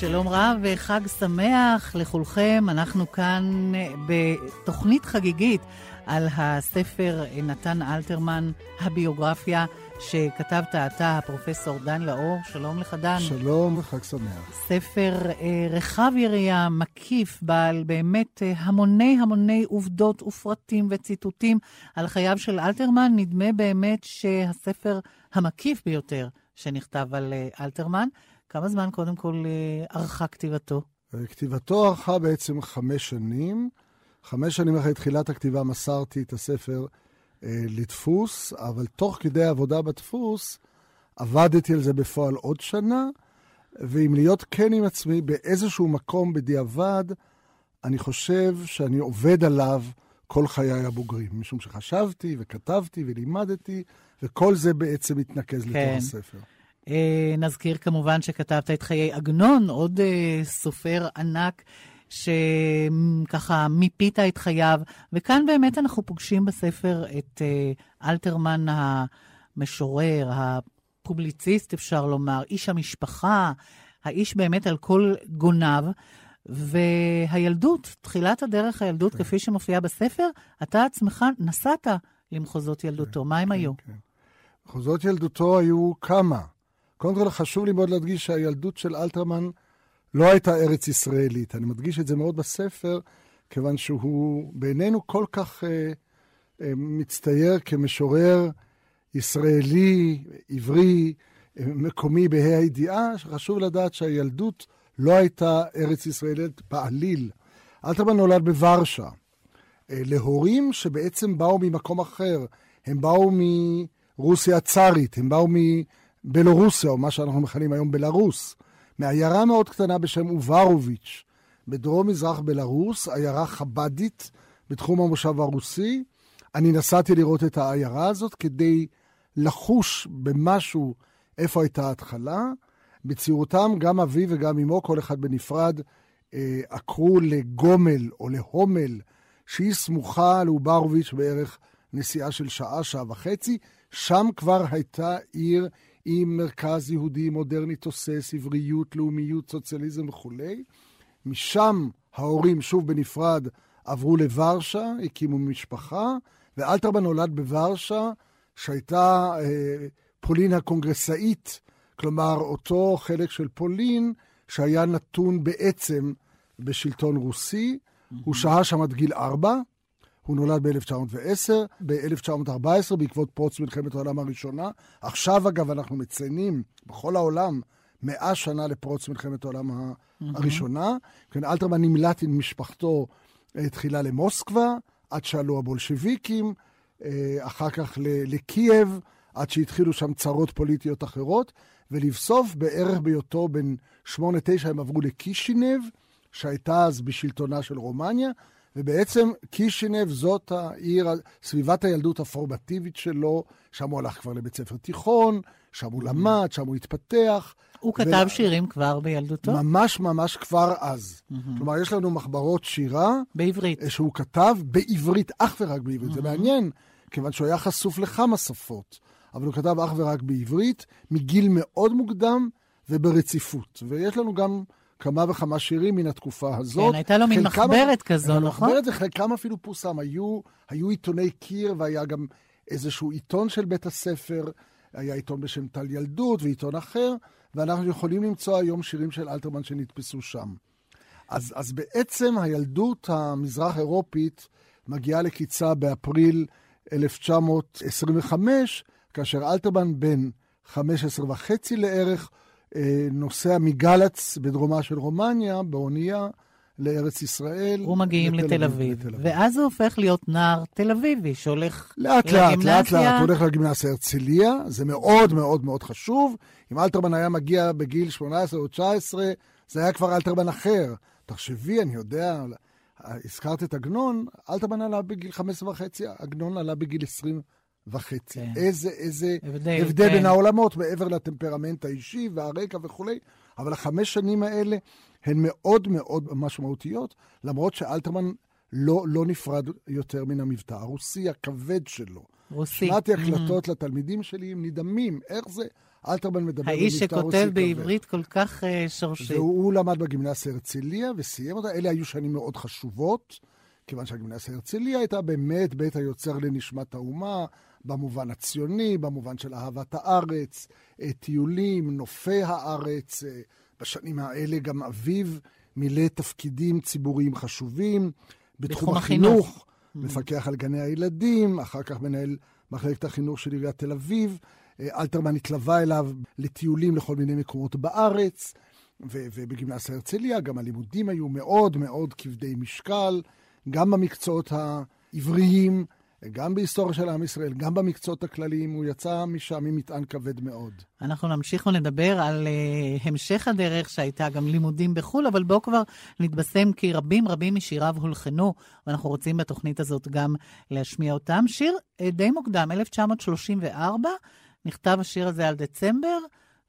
שלום רב וחג שמח לכולכם. אנחנו כאן בתוכנית חגיגית על הספר נתן אלתרמן, הביוגרפיה, שכתבת אתה, הפרופסור דן לאור. שלום לך, דן. שלום וחג שמח. ספר אה, רחב יריעה, מקיף, בעל באמת אה, המוני המוני עובדות ופרטים וציטוטים על חייו של אלתרמן. נדמה באמת שהספר המקיף ביותר שנכתב על אה, אלתרמן. כמה זמן קודם כל ערכה כתיבתו? כתיבתו ערכה בעצם חמש שנים. חמש שנים אחרי תחילת הכתיבה מסרתי את הספר אה, לדפוס, אבל תוך כדי העבודה בדפוס עבדתי על זה בפועל עוד שנה, ואם להיות כן עם עצמי, באיזשהו מקום בדיעבד, אני חושב שאני עובד עליו כל חיי הבוגרים, משום שחשבתי וכתבתי ולימדתי, וכל זה בעצם מתנקז כן. לתוך הספר. אה, נזכיר כמובן שכתבת את חיי עגנון, עוד אה, סופר ענק. שככה מיפית את חייו, וכאן באמת אנחנו פוגשים בספר את אה, אלתרמן המשורר, הפובליציסט, אפשר לומר, איש המשפחה, האיש באמת על כל גוניו. והילדות, תחילת הדרך הילדות, כן. כפי שמופיעה בספר, אתה עצמך נסעת למחוזות ילדותו. כן, מה הם כן, היו? כן. מחוזות ילדותו היו כמה. קודם כל, חשוב לי מאוד להדגיש שהילדות של אלתרמן לא הייתה ארץ ישראלית. אני מדגיש את זה מאוד בספר, כיוון שהוא בעינינו כל כך אה, אה, מצטייר כמשורר ישראלי, עברי, אה, מקומי בה"א הידיעה, שחשוב לדעת שהילדות לא הייתה ארץ ישראלית בעליל. אלתרמן נולד בוורשה, אה, להורים שבעצם באו ממקום אחר. הם באו מרוסיה הצארית, הם באו מבלורוסיה, או מה שאנחנו מכנים היום בלרוס. מעיירה מאוד קטנה בשם אוברוביץ', בדרום-מזרח בלרוס, עיירה חבדית בתחום המושב הרוסי. אני נסעתי לראות את העיירה הזאת כדי לחוש במשהו איפה הייתה ההתחלה. בצעירותם, גם אבי וגם אמו, כל אחד בנפרד, אה, עקרו לגומל או להומל, שהיא סמוכה לאוברוביץ' בערך נסיעה של שעה, שעה וחצי. שם כבר הייתה עיר עם מרכז יהודי מודרני תוסס, עבריות, לאומיות, סוציאליזם וכולי. משם ההורים, שוב בנפרד, עברו לוורשה, הקימו משפחה, ואלתרמן נולד בוורשה, שהייתה אה, פולין הקונגרסאית, כלומר, אותו חלק של פולין שהיה נתון בעצם בשלטון רוסי. Mm-hmm. הוא שהה שם עד גיל ארבע, הוא נולד ב-1910, ב-1914, בעקבות פרוץ מלחמת העולם הראשונה. עכשיו, אגב, אנחנו מציינים בכל העולם מאה שנה לפרוץ מלחמת העולם הראשונה. כן, אלתרמן נמלט עם משפחתו אה, תחילה למוסקבה, עד שעלו הבולשביקים, אה, אחר כך לקייב, עד שהתחילו שם צרות פוליטיות אחרות, ולבסוף, בערך בהיותו בן שמונה-תשע, הם עברו לקישינב, שהייתה אז בשלטונה של רומניה, ובעצם קישינב זאת העיר, סביבת הילדות הפורמטיבית שלו, שם הוא הלך כבר לבית ספר תיכון, שם הוא למד, שם הוא התפתח. הוא ו... כתב שירים כבר בילדותו? ממש ממש כבר אז. Mm-hmm. כלומר, יש לנו מחברות שירה. בעברית. אה, שהוא כתב בעברית, אך ורק בעברית. Mm-hmm. זה מעניין, כיוון שהוא היה חשוף לכמה שפות, אבל הוא כתב אך ורק בעברית, מגיל מאוד מוקדם וברציפות. ויש לנו גם כמה וכמה שירים מן התקופה הזאת. כן, הייתה לו מין מחברת כזו, נכון? מחברת וחלקם אפילו פורסם. היו, היו עיתוני קיר והיה גם איזשהו עיתון של בית הספר, היה עיתון בשם טל ילדות ועיתון אחר, ואנחנו יכולים למצוא היום שירים של אלתרמן שנתפסו שם. אז, אז בעצם הילדות המזרח-אירופית מגיעה לקיצה באפריל 1925, כאשר אלתרמן בן 15 וחצי לערך, נוסע מגלץ בדרומה של רומניה, באונייה, לארץ ישראל. ומגיעים לתל, לתל אביב. לתל אביב. ואז הוא הופך להיות נער תל אביבי שהולך לאט לאט, לאט לאט, הוא הולך לגימנסיה הרצליה, זה מאוד מאוד מאוד חשוב. אם אלתרמן היה מגיע בגיל 18 או 19, זה היה כבר אלתרמן אחר. תחשבי, אני יודע, הזכרת את עגנון, אלתרמן עלה בגיל 15 וחצי, עגנון עלה בגיל 20 וחצי. כן. איזה, איזה הבדל, הבדל כן. בין העולמות, מעבר לטמפרמנט האישי והרקע וכולי. אבל החמש שנים האלה הן מאוד מאוד משמעותיות, למרות שאלתרמן לא, לא נפרד יותר מן המבטא הרוסי הכבד שלו. רוסי. שמעתי הקלטות mm-hmm. לתלמידים שלי, הם נדהמים, איך זה? אלתרמן מדבר האיש שכותב בעברית כל כך uh, שורשית. והוא למד בגימנסיה הרצליה וסיים אותה. אלה היו שנים מאוד חשובות, כיוון שהגימנסיה הרצליה הייתה באמת בית היוצר לנשמת האומה, במובן הציוני, במובן של אהבת הארץ, אה, טיולים, נופי הארץ. אה, בשנים האלה גם אביו מילא תפקידים ציבוריים חשובים. בתחום החינוך, החינוך. מפקח על גני הילדים, אחר כך מנהל מחלקת החינוך של עיריית תל אביב. אה, אלתרמן התלווה אליו לטיולים לכל מיני מקומות בארץ, ו- ובגימנסיה הרצליה גם הלימודים היו מאוד מאוד כבדי משקל, גם במקצועות העבריים, גם בהיסטוריה של עם ישראל, גם במקצועות הכלליים, הוא יצא משם עם מטען כבד מאוד. אנחנו נמשיך ונדבר על uh, המשך הדרך, שהייתה גם לימודים בחו"ל, אבל בואו כבר נתבשם כי רבים רבים משיריו הולחנו, ואנחנו רוצים בתוכנית הזאת גם להשמיע אותם. שיר uh, די מוקדם, 1934, נכתב השיר הזה על דצמבר,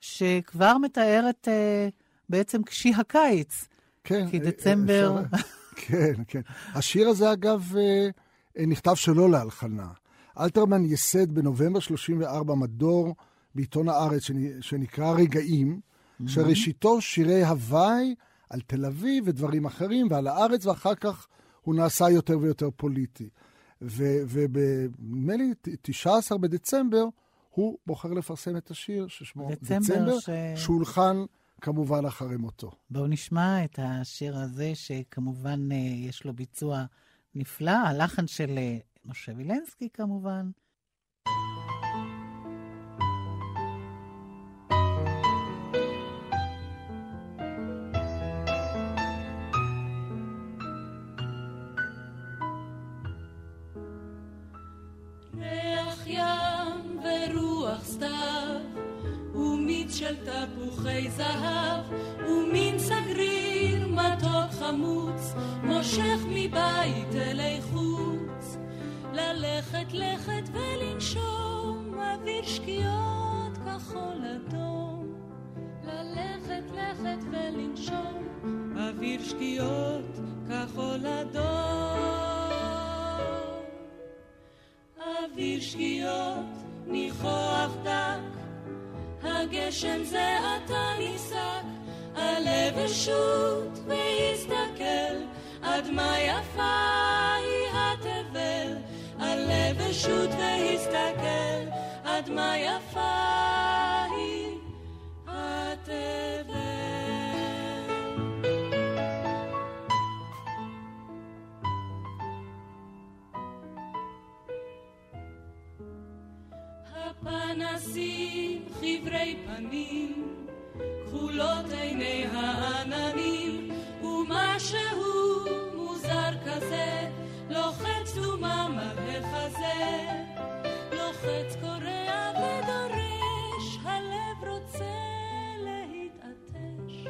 שכבר מתאר את uh, בעצם קשי הקיץ. כן. כי דצמבר... אפשר... כן, כן. השיר הזה, אגב... Uh... נכתב שלא להלחנה. אלתרמן ייסד בנובמבר 34 מדור בעיתון הארץ שנקרא רגעים, mm-hmm. שראשיתו שירי הוואי על תל אביב ודברים אחרים ועל הארץ, ואחר כך הוא נעשה יותר ויותר פוליטי. ונדמה לי, 19 בדצמבר, הוא בוחר לפרסם את השיר ששמו דצמבר, דצמבר ש... שהולחן כמובן אחרי מותו. בואו נשמע את השיר הזה, שכמובן אה, יש לו ביצוע נפלא, הלחן של אה, משה וילנסקי כמובן. של תפוחי זהב ומין סגריר חמוץ מושך מבית אלי חוץ. ללכת לכת ולנשום אוויר שקיעות כחול אדום. ללכת לכת ולנשום אוויר שקיעות כחול אדום. אוויר שקיעות ניחוח דק הגשם זה עתה ניסק, עלה ושוט והסתכל, עד מה יפה היא התבל. עלה ושוט והסתכל, עד מה יפה היא התבל. הפנסים חברי פנים, כחולות עיני העננים, ומשהו מוזר כזה, לוחץ דומם על החזה, לוחץ קורע ודורש, הלב רוצה להתעטש.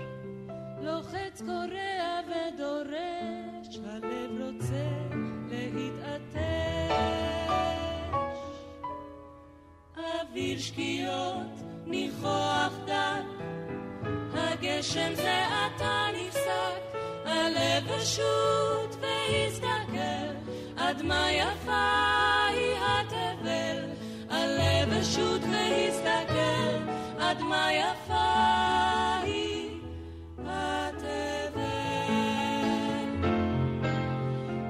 לוחץ קורע ודורש, הלב רוצה להתעטש. אוויר שקיעות ניחוח דק, הגשם זה עתה נפסק, הלב פשוט והסתכל, עד מה יפה היא התבל, הלב פשוט והסתכל, עד מה יפה היא התבל.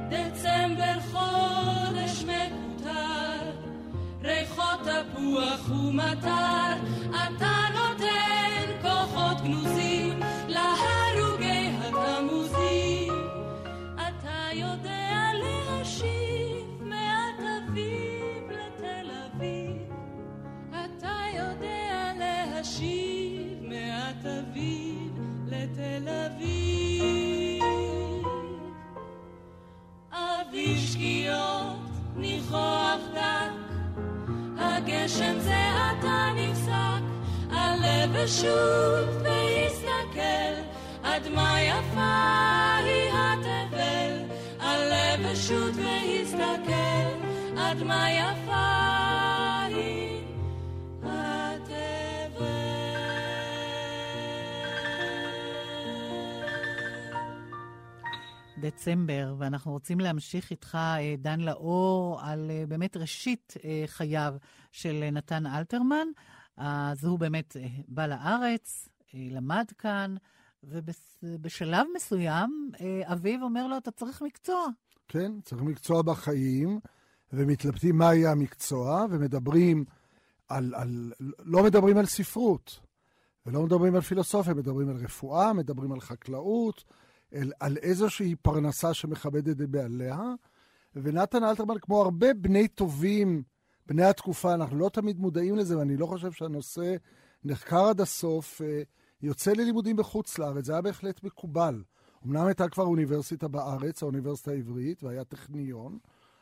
דצמבר חודש מקוטר, ריחות תפוח ומטר, אתה שקיעות ניחוח דק. הגשם זה עתה נפסק, הלב אשות והסתכל, עד מה יפה היא התבל, הלב אשות והסתכל, עד מה יפה היא דצמבר, ואנחנו רוצים להמשיך איתך, אה, דן לאור, על אה, באמת ראשית אה, חייו של נתן אלתרמן. אז הוא באמת בא לארץ, למד כאן, ובשלב מסוים אביו אומר לו, אתה צריך מקצוע. כן, צריך מקצוע בחיים, ומתלבטים מה יהיה המקצוע, ומדברים על, על... לא מדברים על ספרות, ולא מדברים על פילוסופיה, מדברים על רפואה, מדברים על חקלאות, על, על איזושהי פרנסה שמכבדת את בעליה. ונתן אלתרמן, כמו הרבה בני טובים, בני התקופה, אנחנו לא תמיד מודעים לזה, ואני לא חושב שהנושא נחקר עד הסוף, אה, יוצא ללימודים בחוץ לארץ, זה היה בהחלט מקובל. אמנם הייתה כבר אוניברסיטה בארץ, האוניברסיטה העברית, והיה טכניון,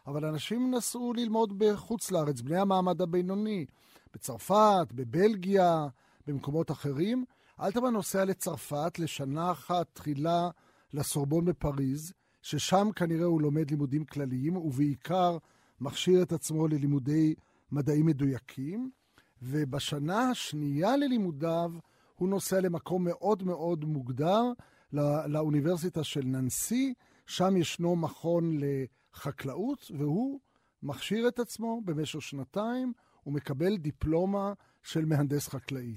אבל אנשים נסעו ללמוד בחוץ לארץ, בני המעמד הבינוני, בצרפת, בבלגיה, במקומות אחרים. אלתרמן נוסע לצרפת לשנה אחת תחילה לסורבון בפריז, ששם כנראה הוא לומד לימודים כלליים, ובעיקר מכשיר את עצמו ללימודי מדעים מדויקים. ובשנה השנייה ללימודיו הוא נוסע למקום מאוד מאוד מוגדר, לא, לאוניברסיטה של ננסי, שם ישנו מכון לחקלאות, והוא מכשיר את עצמו במשך שנתיים, ומקבל דיפלומה של מהנדס חקלאי.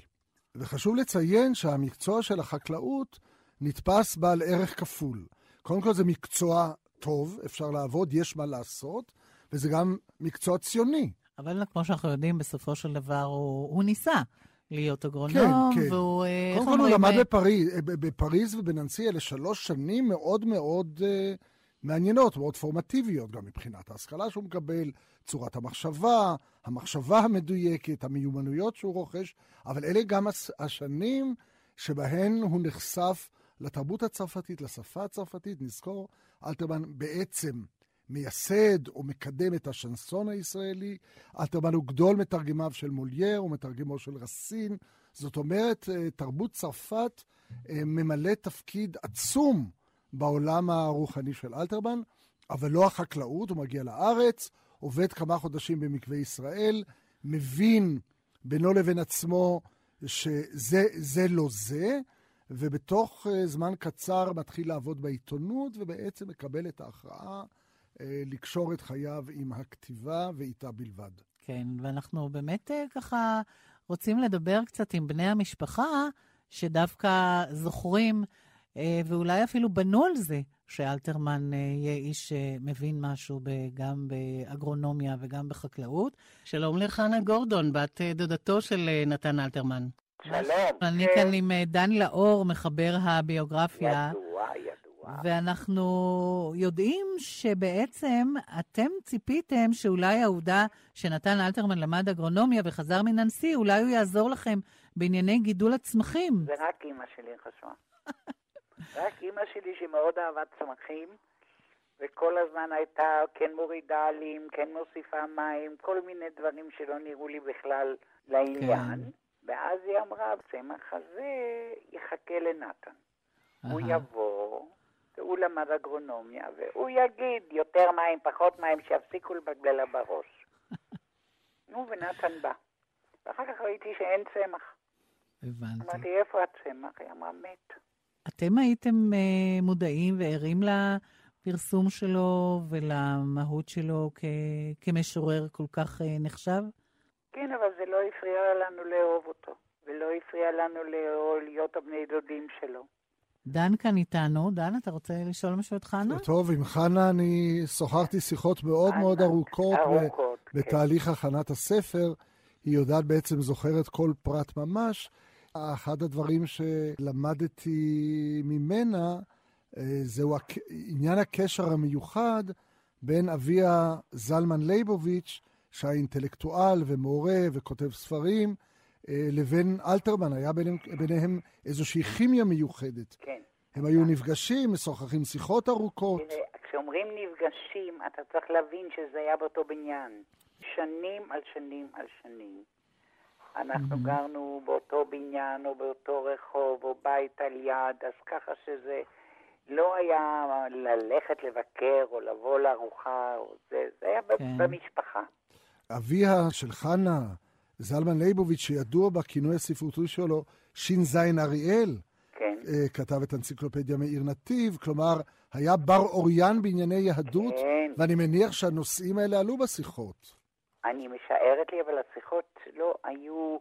וחשוב לציין שהמקצוע של החקלאות נתפס בעל ערך כפול. קודם כל זה מקצוע טוב, אפשר לעבוד, יש מה לעשות, וזה גם מקצוע ציוני. אבל כמו שאנחנו יודעים, בסופו של דבר הוא, הוא ניסה להיות אגרונום, כן, כן. והוא... אה, קודם כל הוא למד בפריז, אה, בפריז ובננסי, אלה שלוש שנים מאוד מאוד uh, מעניינות, מאוד פורמטיביות, גם מבחינת ההשכלה שהוא מקבל, צורת המחשבה, המחשבה המדויקת, המיומנויות שהוא רוכש, אבל אלה גם השנים שבהן הוא נחשף לתרבות הצרפתית, לשפה הצרפתית. נזכור, אלתרמן בעצם מייסד או מקדם את השנסון הישראלי. אלתרמן הוא גדול מתרגמיו של מולייר ומתרגמו של רסין. זאת אומרת, אה, תרבות צרפת אה, ממלא תפקיד עצום בעולם הרוחני של אלתרמן, אבל לא החקלאות, הוא מגיע לארץ, עובד כמה חודשים במקווה ישראל, מבין בינו לבין עצמו שזה לא זה, ובתוך uh, זמן קצר מתחיל לעבוד בעיתונות, ובעצם מקבל את ההכרעה uh, לקשור את חייו עם הכתיבה ואיתה בלבד. כן, ואנחנו באמת uh, ככה רוצים לדבר קצת עם בני המשפחה, שדווקא זוכרים, ואולי אפילו בנו על זה, שאלתרמן יהיה איש שמבין משהו גם באגרונומיה וגם בחקלאות. שלום לחנה גורדון, בת דודתו של נתן אלתרמן. שלום. אני כן. כאן עם אה, דן לאור, מחבר הביוגרפיה. ידוע, ידוע. ואנחנו יודעים שבעצם אתם ציפיתם שאולי העובדה שנתן אלתרמן למד אגרונומיה וחזר מננסי, אולי הוא יעזור לכם בענייני גידול הצמחים. זה רק אימא שלי חשבה. רק אימא שלי שמאוד אהבה צמחים, וכל הזמן הייתה כן מורידה עלים, כן מוסיפה מים, כל מיני דברים שלא נראו לי בכלל לעניין. כן. ואז היא אמרה, הצמח הזה יחכה לנתן. הוא יבוא, והוא למד אגרונומיה, והוא יגיד יותר מים, פחות מים, שיפסיקו לבגלל לה בראש. נו, ונתן בא. ואחר כך ראיתי שאין צמח. הבנתי. אמרתי, איפה הצמח? היא אמרה, מת. אתם הייתם uh, מודעים וערים לפרסום שלו ולמהות שלו כ- כמשורר כל כך uh, נחשב? כן, אבל זה לא הפריע לנו לאהוב אותו, ולא הפריע לנו להיות הבני דודים שלו. דן כאן איתנו. דן, אתה רוצה לשאול משהו את חנה? טוב, עם חנה אני שוחחתי שיחות מאוד חנה, מאוד ארוכות, ארוכות ב- כן. בתהליך הכנת הספר. היא יודעת בעצם, זוכרת כל פרט ממש. אחד הדברים שלמדתי ממנה, אה, זהו עניין הקשר המיוחד בין אביה זלמן ליבוביץ' שהיה אינטלקטואל ומורה וכותב ספרים, אה, לבין אלתרמן, היה ביניהם, ביניהם איזושהי כימיה מיוחדת. כן. הם היו נפגשים, משוחחים שיחות ארוכות. כשאומרים נפגשים, אתה צריך להבין שזה היה באותו בניין. שנים על שנים על שנים. אנחנו mm-hmm. גרנו באותו בניין, או באותו רחוב, או בית על יד, אז ככה שזה לא היה ללכת לבקר, או לבוא לארוחה, או זה, זה היה כן. במשפחה. אביה של חנה, זלמן ליבוביץ', שידוע בכינוי הספרותי שלו, ש"ז אריאל, כן. uh, כתב את אנציקלופדיה מאיר נתיב, כלומר, היה בר אוריין בענייני יהדות, כן. ואני מניח שהנושאים האלה עלו בשיחות. אני משערת לי, אבל השיחות לא היו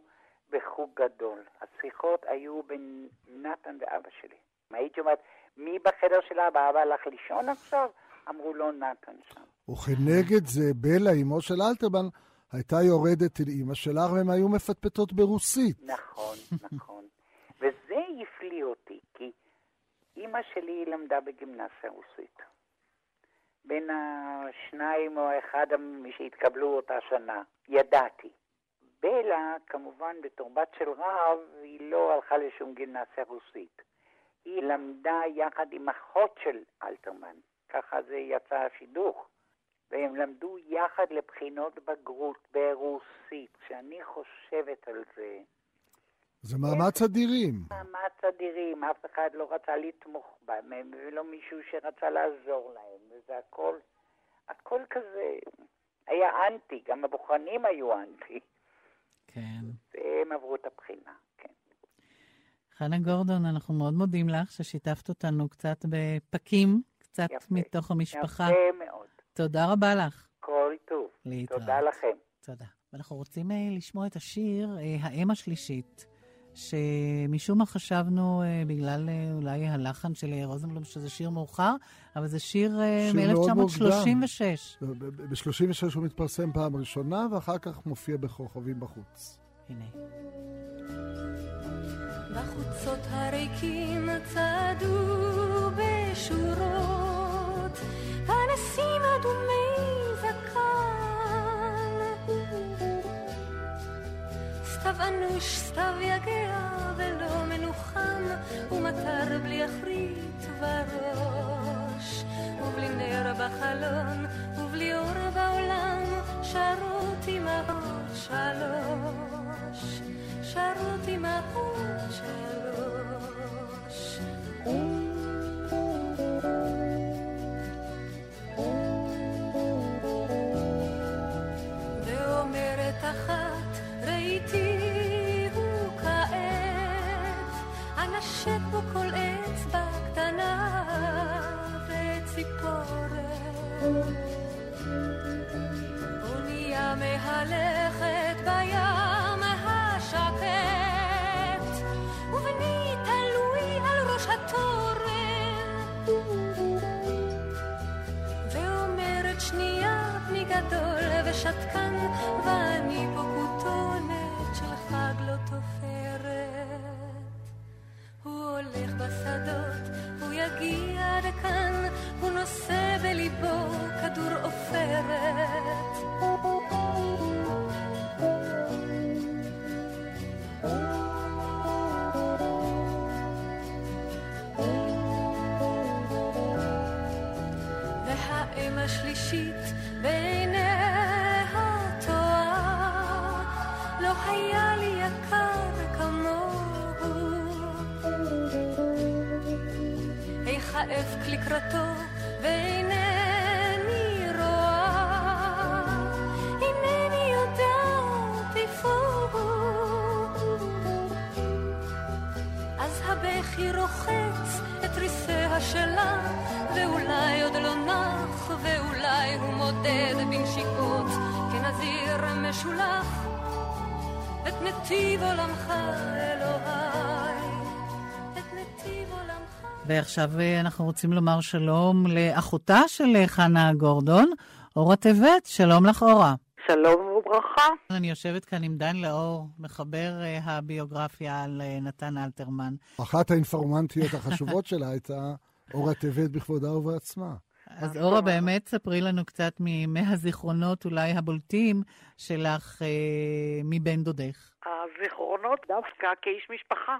בחוג גדול. השיחות היו בין נתן ואבא שלי. הייתי אומרת, מי בחדר של אבא? אבא הלך לישון עכשיו? אמרו לו, נתן שם. וכנגד זה, בלה, אמו של אלתרמן, הייתה יורדת אל אימא שלך, והן היו מפטפטות ברוסית. נכון, נכון. וזה הפליא אותי, כי אימא שלי למדה בגימנסיה רוסית. בין השניים או האחד שהתקבלו אותה שנה, ידעתי. בלה, כמובן, בתור בת של רב, היא לא הלכה לשום גימנסיה רוסית. היא למדה יחד עם אחות של אלתרמן, ככה זה יצא השידוך. והם למדו יחד לבחינות בגרות ברוסית. כשאני חושבת על זה... זה מאמץ אדירים. מאמץ אדירים, אף אחד לא רצה לתמוך בהם, ולא מישהו שרצה לעזור להם, וזה הכל, הכל כזה, היה אנטי, גם הבוחנים היו אנטי. כן. והם עברו את הבחינה, כן. חנה גורדון, אנחנו מאוד מודים לך ששיתפת אותנו קצת בפקים, קצת יפה, מתוך המשפחה. יפה מאוד. תודה רבה לך. כל טוב. להתראות. תודה לכם. תודה. ואנחנו רוצים uh, לשמוע את השיר uh, האם השלישית, שמשום מה חשבנו, uh, בגלל אולי הלחן של רוזנבלום, שזה שיר מאוחר, אבל זה שיר, uh, מ-1936. ב-36 הוא מתפרסם פעם ראשונה, ואחר כך מופיע בכוכבים בחוץ. הנה. בחוצות הריקים צעדו פנסים אדומי זקן. סתיו אנוש, שלוש. שרות אמהות שלוש. גדול Пеклі кроту. ועכשיו אה, אנחנו רוצים לומר שלום לאחותה של אה, חנה גורדון, אורה טבת. שלום לך, אורה. שלום וברכה. אני יושבת כאן עם דן לאור, מחבר uh, הביוגרפיה על נתן אלתרמן. אחת האינפורמנטיות החשובות שלה הייתה אורה טבת בכבודה ובעצמה. אז אורה, באמת ספרי לנו קצת מהזיכרונות אולי הבולטים שלך אה, מבן דודך. הזיכרונות דווקא כאיש משפחה.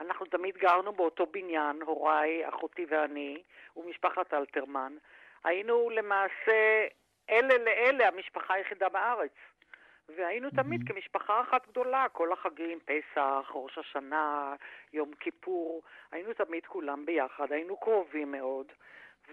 אנחנו תמיד גרנו באותו בניין, הוריי, אחותי ואני, ומשפחת אלתרמן. היינו למעשה אלה לאלה המשפחה היחידה בארץ. והיינו תמיד Mhm. כמשפחה אחת גדולה, כל החגים, פסח, ראש השנה, יום כיפור, היינו תמיד כולם ביחד, היינו קרובים מאוד.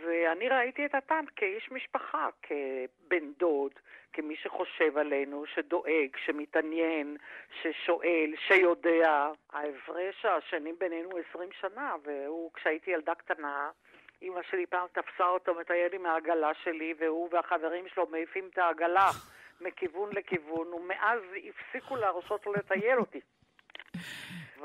ואני ראיתי את נתן כאיש משפחה, כבן דוד, כמי שחושב עלינו, שדואג, שמתעניין, ששואל, שיודע. ההפרש השני בינינו הוא 20 שנה, והוא, כשהייתי ילדה קטנה, אמא שלי פעם תפסה אותו מטייל עם העגלה שלי, והוא והחברים שלו מעיפים את העגלה מכיוון לכיוון, ומאז הפסיקו להרשות לו לטייל אותי.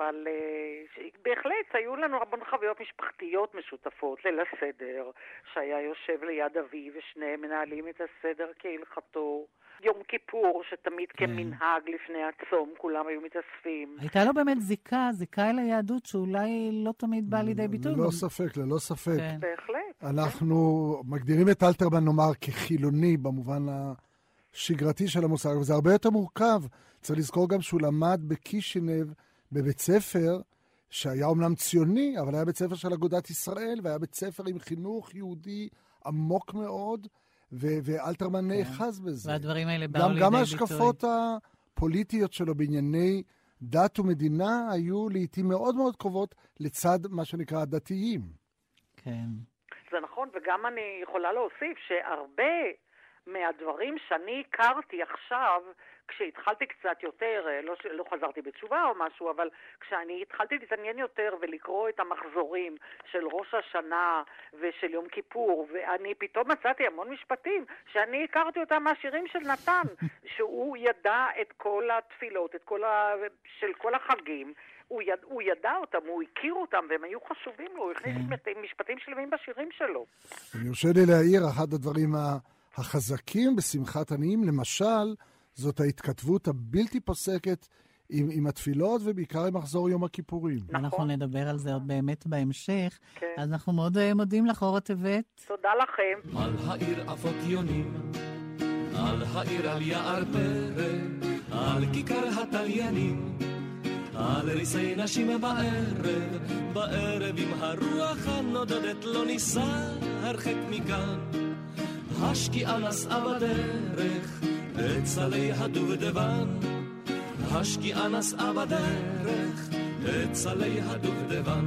אבל uh, בהחלט היו לנו המון חוויות משפחתיות משותפות, ליל הסדר, שהיה יושב ליד אבי ושניהם מנהלים את הסדר כהלכתו. יום כיפור, שתמיד כן. כמנהג לפני הצום, כולם היו מתאספים. הייתה לו באמת זיקה, זיקה אל היהדות, שאולי לא תמיד באה לידי ביטוי. ללא ספק, ללא ספק. כן. בהחלט. אנחנו כן. מגדירים את אלתרמן, נאמר, כחילוני במובן השגרתי של המושג, וזה הרבה יותר מורכב. צריך לזכור גם שהוא למד בקישינב, בבית ספר, שהיה אומנם ציוני, אבל היה בית ספר של אגודת ישראל, והיה בית ספר עם חינוך יהודי עמוק מאוד. ואלתרמן כן. נאחז בזה. והדברים האלה באו לידי ביטוי. גם ההשקפות הפוליטיות שלו בענייני דת ומדינה היו לעיתים מאוד מאוד קרובות לצד מה שנקרא הדתיים. כן. זה נכון, וגם אני יכולה להוסיף שהרבה מהדברים שאני הכרתי עכשיו, כשהתחלתי קצת יותר, אה, לא, לא חזרתי בתשובה או משהו, אבל כשאני התחלתי להתעניין יותר ולקרוא את המחזורים של ראש השנה ושל יום כיפור, ואני פתאום מצאתי המון משפטים שאני הכרתי אותם מהשירים של נתן, שהוא ידע את כל התפילות, את כל ה... של כל החגים. הוא, יד, הוא ידע אותם, הוא הכיר אותם, והם היו חשובים לו, הוא הכניס כן. משפטים שלמים בשירים שלו. אם יורשה לי להעיר, אחד הדברים החזקים בשמחת עניים, למשל, זאת ההתכתבות הבלתי פוסקת עם, עם התפילות, ובעיקר עם מחזור יום הכיפורים. נכון. אנחנו נדבר על זה עוד באמת בהמשך. כן. אז אנחנו מאוד אה, מודים לך, אור הטבת. תודה לכם. על העיר עפות יונים, על העיר על יער פרא, על כיכר התליינים. על ריסי נשים בערב, בערב עם הרוח הנודדת לא ניסע הרחק מכאן. השקיעה נסעה בדרך, סלי הדובדבן. השקיעה נסעה בדרך, סלי הדובדבן.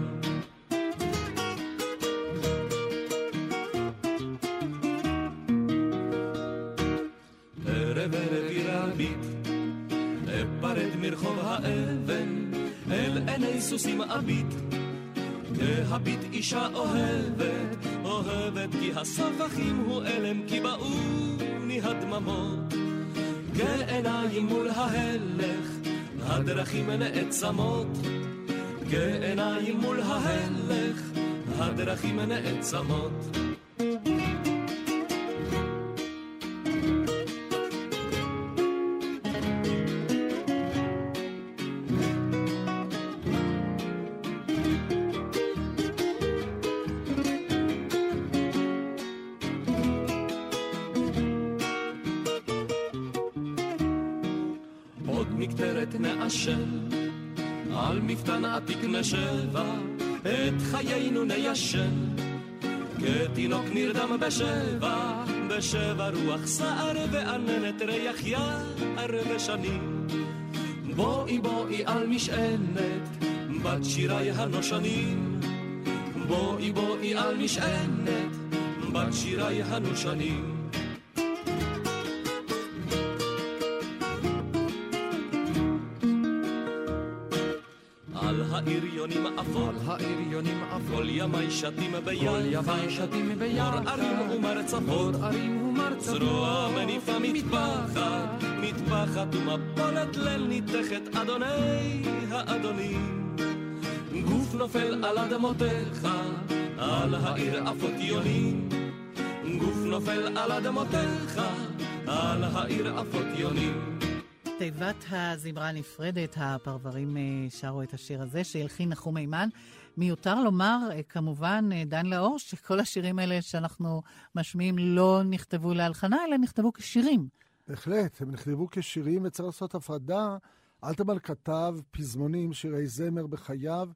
ערב ערב עיר הביט, אפרד מרחוב האבן, אל עיני סוסים אביט. להביט אישה אוהבת, אוהבת כי הסבכים הוא אלם, כי באוני הדממות. כעיניים מול ההלך, הדרכים נעצמות. כעיניים מול ההלך, הדרכים נעצמות. ניישן. כתינוק נרדם בשבע, בשבע רוח סער ועננת ריח יער ושנים. בואי בואי על משענת, בת שירי הנושנים. בואי בואי על משענת, בת שירי הנושנים. עפול, ההריונים עפול, כל ימי שתים ביחד, כל ימי שתים ביחד, אור ערים ומרצפות, אור ערים ומרצפות, זרוע מניפה מטפחת, מטפחת ומפולת ליל ניתכת, אדוני האדונים. גוף נופל על אדמותיך, על העיר עפות יונים. גוף נופל על אדמותיך, על העיר עפות יונים. תיבת הזמרה הנפרדת, הפרברים אה, שרו את השיר הזה, שהלחין נחום מימן. מיותר לומר, אה, כמובן, אה, דן לאור, שכל השירים האלה שאנחנו משמיעים לא נכתבו להלחנה, אלא נכתבו כשירים. בהחלט, הם נכתבו כשירים, וצריך לעשות הפרדה. אלתרמן כתב פזמונים, שירי זמר בחייו,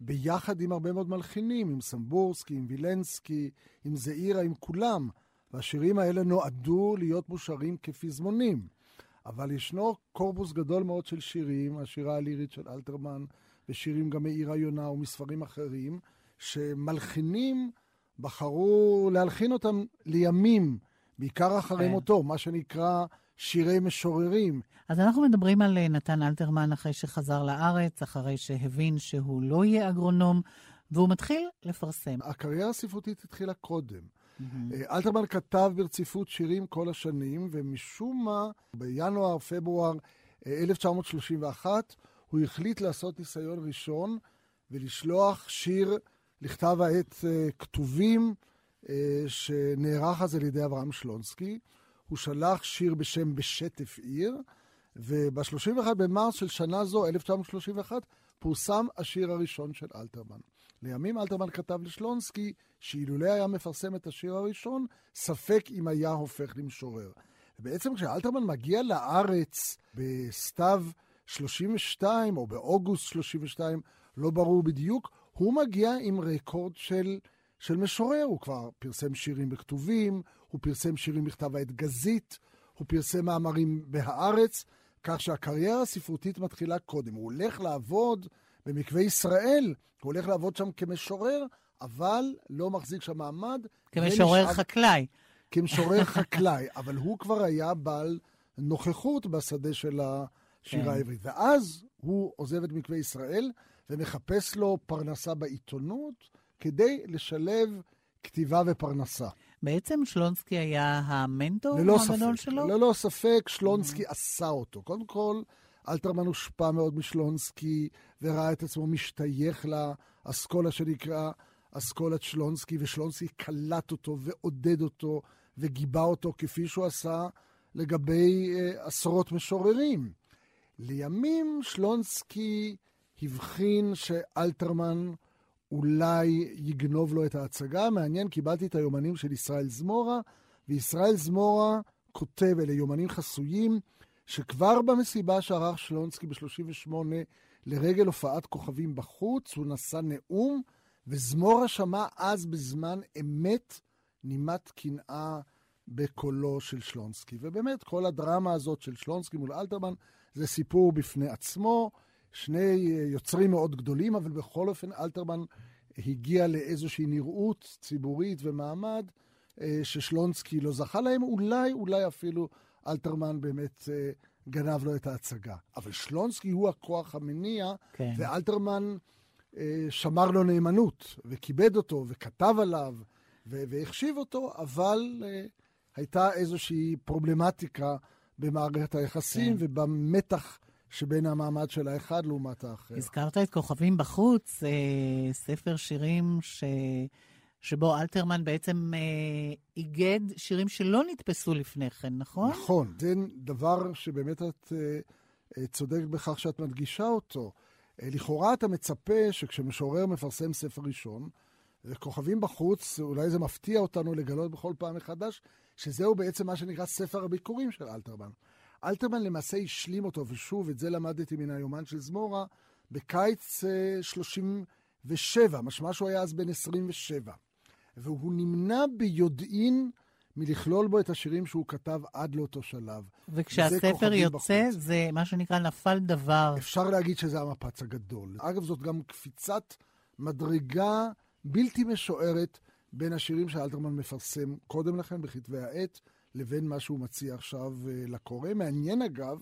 ביחד עם הרבה מאוד מלחינים, עם סמבורסקי, עם וילנסקי, עם זעירה, עם כולם. והשירים האלה נועדו להיות מושרים כפזמונים. אבל ישנו קורפוס גדול מאוד של שירים, השירה הלירית של אלתרמן, ושירים גם מעיר היונה ומספרים אחרים, שמלחינים בחרו להלחין אותם לימים, בעיקר אחרי כן. מותו, מה שנקרא שירי משוררים. אז אנחנו מדברים על אה, נתן אלתרמן אחרי שחזר לארץ, אחרי שהבין שהוא לא יהיה אגרונום, והוא מתחיל לפרסם. הקריירה הספרותית התחילה קודם. Mm-hmm. אלתרמן כתב ברציפות שירים כל השנים, ומשום מה, בינואר, פברואר 1931, אה, הוא החליט לעשות ניסיון ראשון ולשלוח שיר לכתב העת uh, כתובים uh, שנערך אז על ידי אברהם שלונסקי. הוא שלח שיר בשם בשטף עיר, וב-31 במרס של שנה זו, 1931, פורסם השיר הראשון של אלתרמן. לימים אלתרמן כתב לשלונסקי שאילולא היה מפרסם את השיר הראשון, ספק אם היה הופך למשורר. ובעצם כשאלתרמן מגיע לארץ בסתיו 32 או באוגוסט 32, לא ברור בדיוק, הוא מגיע עם רקורד של, של משורר. הוא כבר פרסם שירים בכתובים, הוא פרסם שירים בכתב העת גזית, הוא פרסם מאמרים בהארץ, כך שהקריירה הספרותית מתחילה קודם. הוא הולך לעבוד במקווה ישראל, הוא הולך לעבוד שם כמשורר, אבל לא מחזיק שם מעמד. כמשורר ונשאב... חקלאי. כמשורר חקלאי, אבל הוא כבר היה בעל נוכחות בשדה של השירה כן. העברית. ואז הוא עוזב את מקווה ישראל ומחפש לו פרנסה בעיתונות כדי לשלב כתיבה ופרנסה. בעצם שלונסקי היה המנטור הגדול שלו? ללא ספק, שלונסקי mm-hmm. עשה אותו. קודם כל, אלתרמן הושפע מאוד משלונסקי, וראה את עצמו משתייך לאסכולה שנקרא אסכולת שלונסקי, ושלונסקי קלט אותו ועודד אותו וגיבה אותו כפי שהוא עשה לגבי uh, עשרות משוררים. לימים שלונסקי הבחין שאלתרמן אולי יגנוב לו את ההצגה. מעניין, קיבלתי את היומנים של ישראל זמורה, וישראל זמורה כותב, אלה יומנים חסויים, שכבר במסיבה שערך שלונסקי ב-38 לרגל הופעת כוכבים בחוץ, הוא נשא נאום, וזמורה שמע אז בזמן אמת נימת קנאה בקולו של שלונסקי. ובאמת, כל הדרמה הזאת של שלונסקי מול אלתרמן זה סיפור בפני עצמו. שני אה, יוצרים מאוד גדולים, אבל בכל אופן אלתרמן הגיע לאיזושהי נראות ציבורית ומעמד אה, ששלונסקי לא זכה להם, אולי, אולי אפילו אלתרמן באמת אה, גנב לו את ההצגה. אבל שלונסקי הוא הכוח המניע, כן. ואלתרמן שמר לו נאמנות, וכיבד אותו, וכתב עליו, והחשיב אותו, אבל הייתה איזושהי פרובלמטיקה במערכת היחסים כן. ובמתח שבין המעמד של האחד לעומת האחר. הזכרת את כוכבים בחוץ, אה, ספר שירים ש... שבו אלתרמן בעצם אה, איגד שירים שלא נתפסו לפני כן, נכון? נכון. זה דבר שבאמת את אה, אה, צודקת בכך שאת מדגישה אותו. אה, לכאורה אתה מצפה שכשמשורר מפרסם ספר ראשון, וכוכבים בחוץ, אולי זה מפתיע אותנו לגלות בכל פעם מחדש, שזהו בעצם מה שנקרא ספר הביקורים של אלתרמן. אלתרמן למעשה השלים אותו, ושוב, את זה למדתי מן היומן של זמורה, בקיץ 37, אה, משמע שהוא היה אז בן 27. והוא נמנע ביודעין מלכלול בו את השירים שהוא כתב עד לאותו שלב. וכשהספר יוצא, בחוץ. זה מה שנקרא נפל דבר. אפשר להגיד שזה המפץ הגדול. אגב, זאת גם קפיצת מדרגה בלתי משוערת בין השירים שאלתרמן מפרסם קודם לכן בכתבי העת, לבין מה שהוא מציע עכשיו אה, לקורא. מעניין אגב,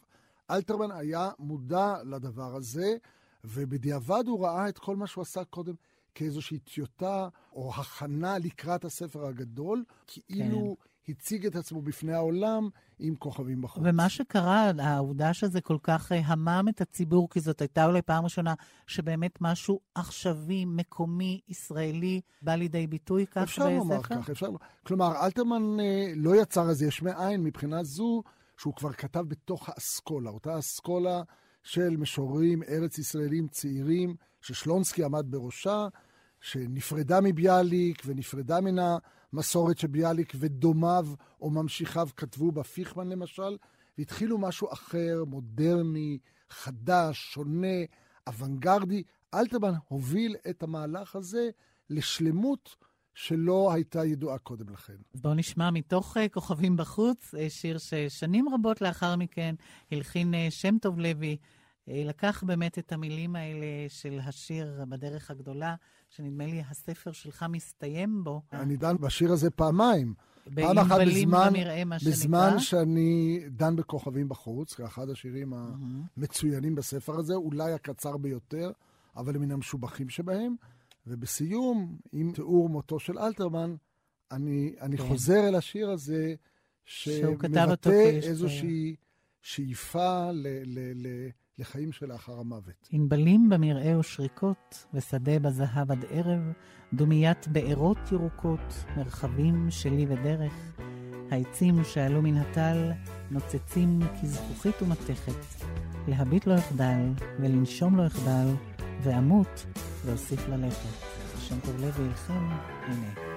אלתרמן היה מודע לדבר הזה, ובדיעבד הוא ראה את כל מה שהוא עשה קודם כאיזושהי טיוטה או הכנה לקראת הספר הגדול, כאילו כן. הציג את עצמו בפני העולם עם כוכבים בחוץ. ומה שקרה, העובדה שזה כל כך אה, המם את הציבור, כי זאת הייתה אולי פעם ראשונה שבאמת משהו עכשווי, מקומי, ישראלי, בא לידי ביטוי כך אפשר בספר? לומר כך, אפשר לומר. כלומר, אלתרמן אה, לא יצר אז יש מאין מבחינה זו שהוא כבר כתב בתוך האסכולה, אותה אסכולה של משוררים ארץ ישראלים צעירים, ששלונסקי עמד בראשה, שנפרדה מביאליק ונפרדה מן המסורת שביאליק ודומיו או ממשיכיו כתבו בה, פיכמן למשל, והתחילו משהו אחר, מודרני, חדש, שונה, אוונגרדי. אלתרמן הוביל את המהלך הזה לשלמות שלא הייתה ידועה קודם לכן. בואו נשמע מתוך uh, כוכבים בחוץ, uh, שיר ששנים רבות לאחר מכן הלחין uh, שם טוב לוי. לקח באמת את המילים האלה של השיר בדרך הגדולה, שנדמה לי הספר שלך מסתיים בו. אני דן בשיר הזה פעמיים. פעם אחת בזמן, בזמן שאני דן בכוכבים בחוץ, כאחד השירים המצוינים בספר הזה, אולי הקצר ביותר, אבל מן המשובחים שבהם. ובסיום, עם תיאור מותו של אלתרמן, אני, אני כן. חוזר אל השיר הזה, שמבטא איזושהי שאיפה ל, ל, ל, לחיים שלאחר המוות. ענבלים במרעה ושריקות, ושדה בזהב עד ערב, דומיית בארות ירוקות, מרחבים שלי ודרך. העצים שעלו מן הטל נוצצים כזכוכית ומתכת. להביט לא אחדל, ולנשום לא אחדל, ואמות ואוסיף ללכת. שם טוב לב וילחם, הנה.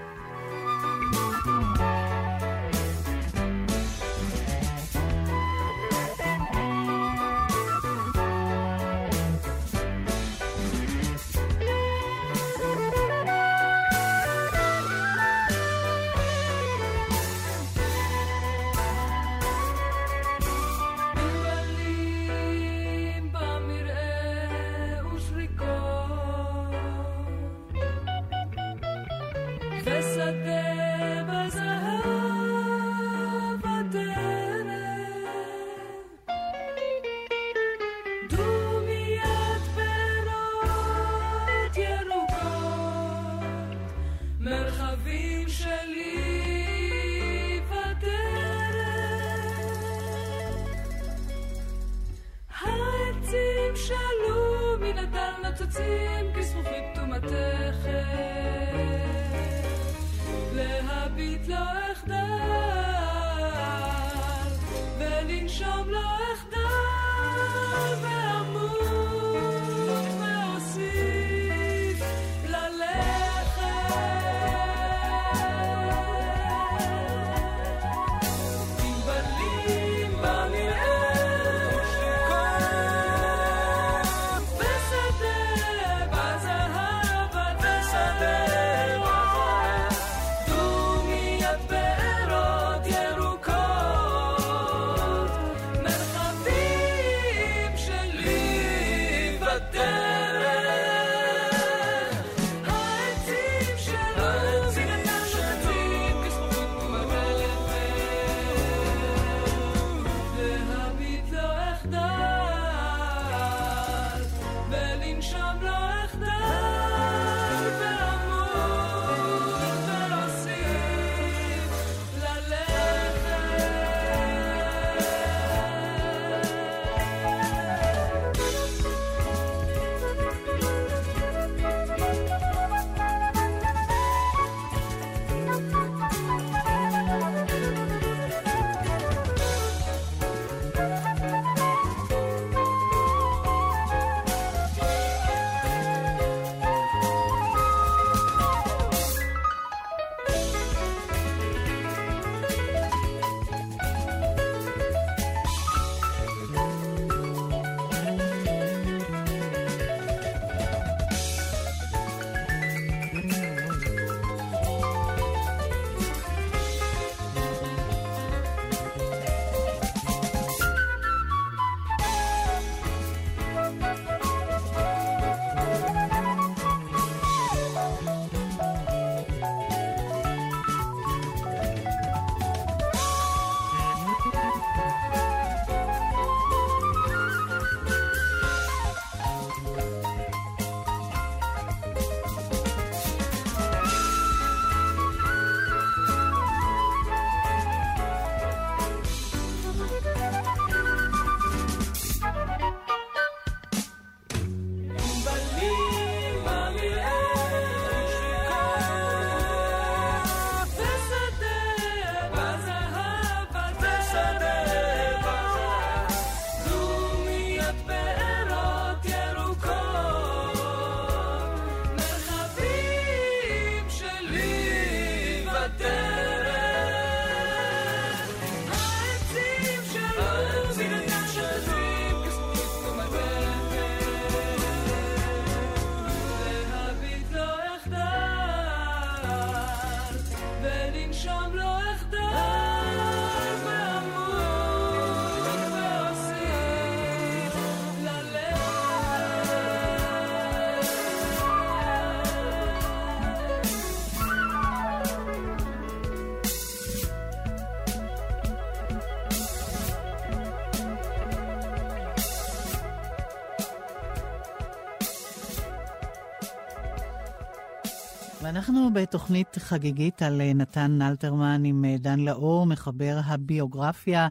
ואנחנו בתוכנית חגיגית על אה, נתן אלתרמן עם אה, דן לאור, מחבר הביוגרפיה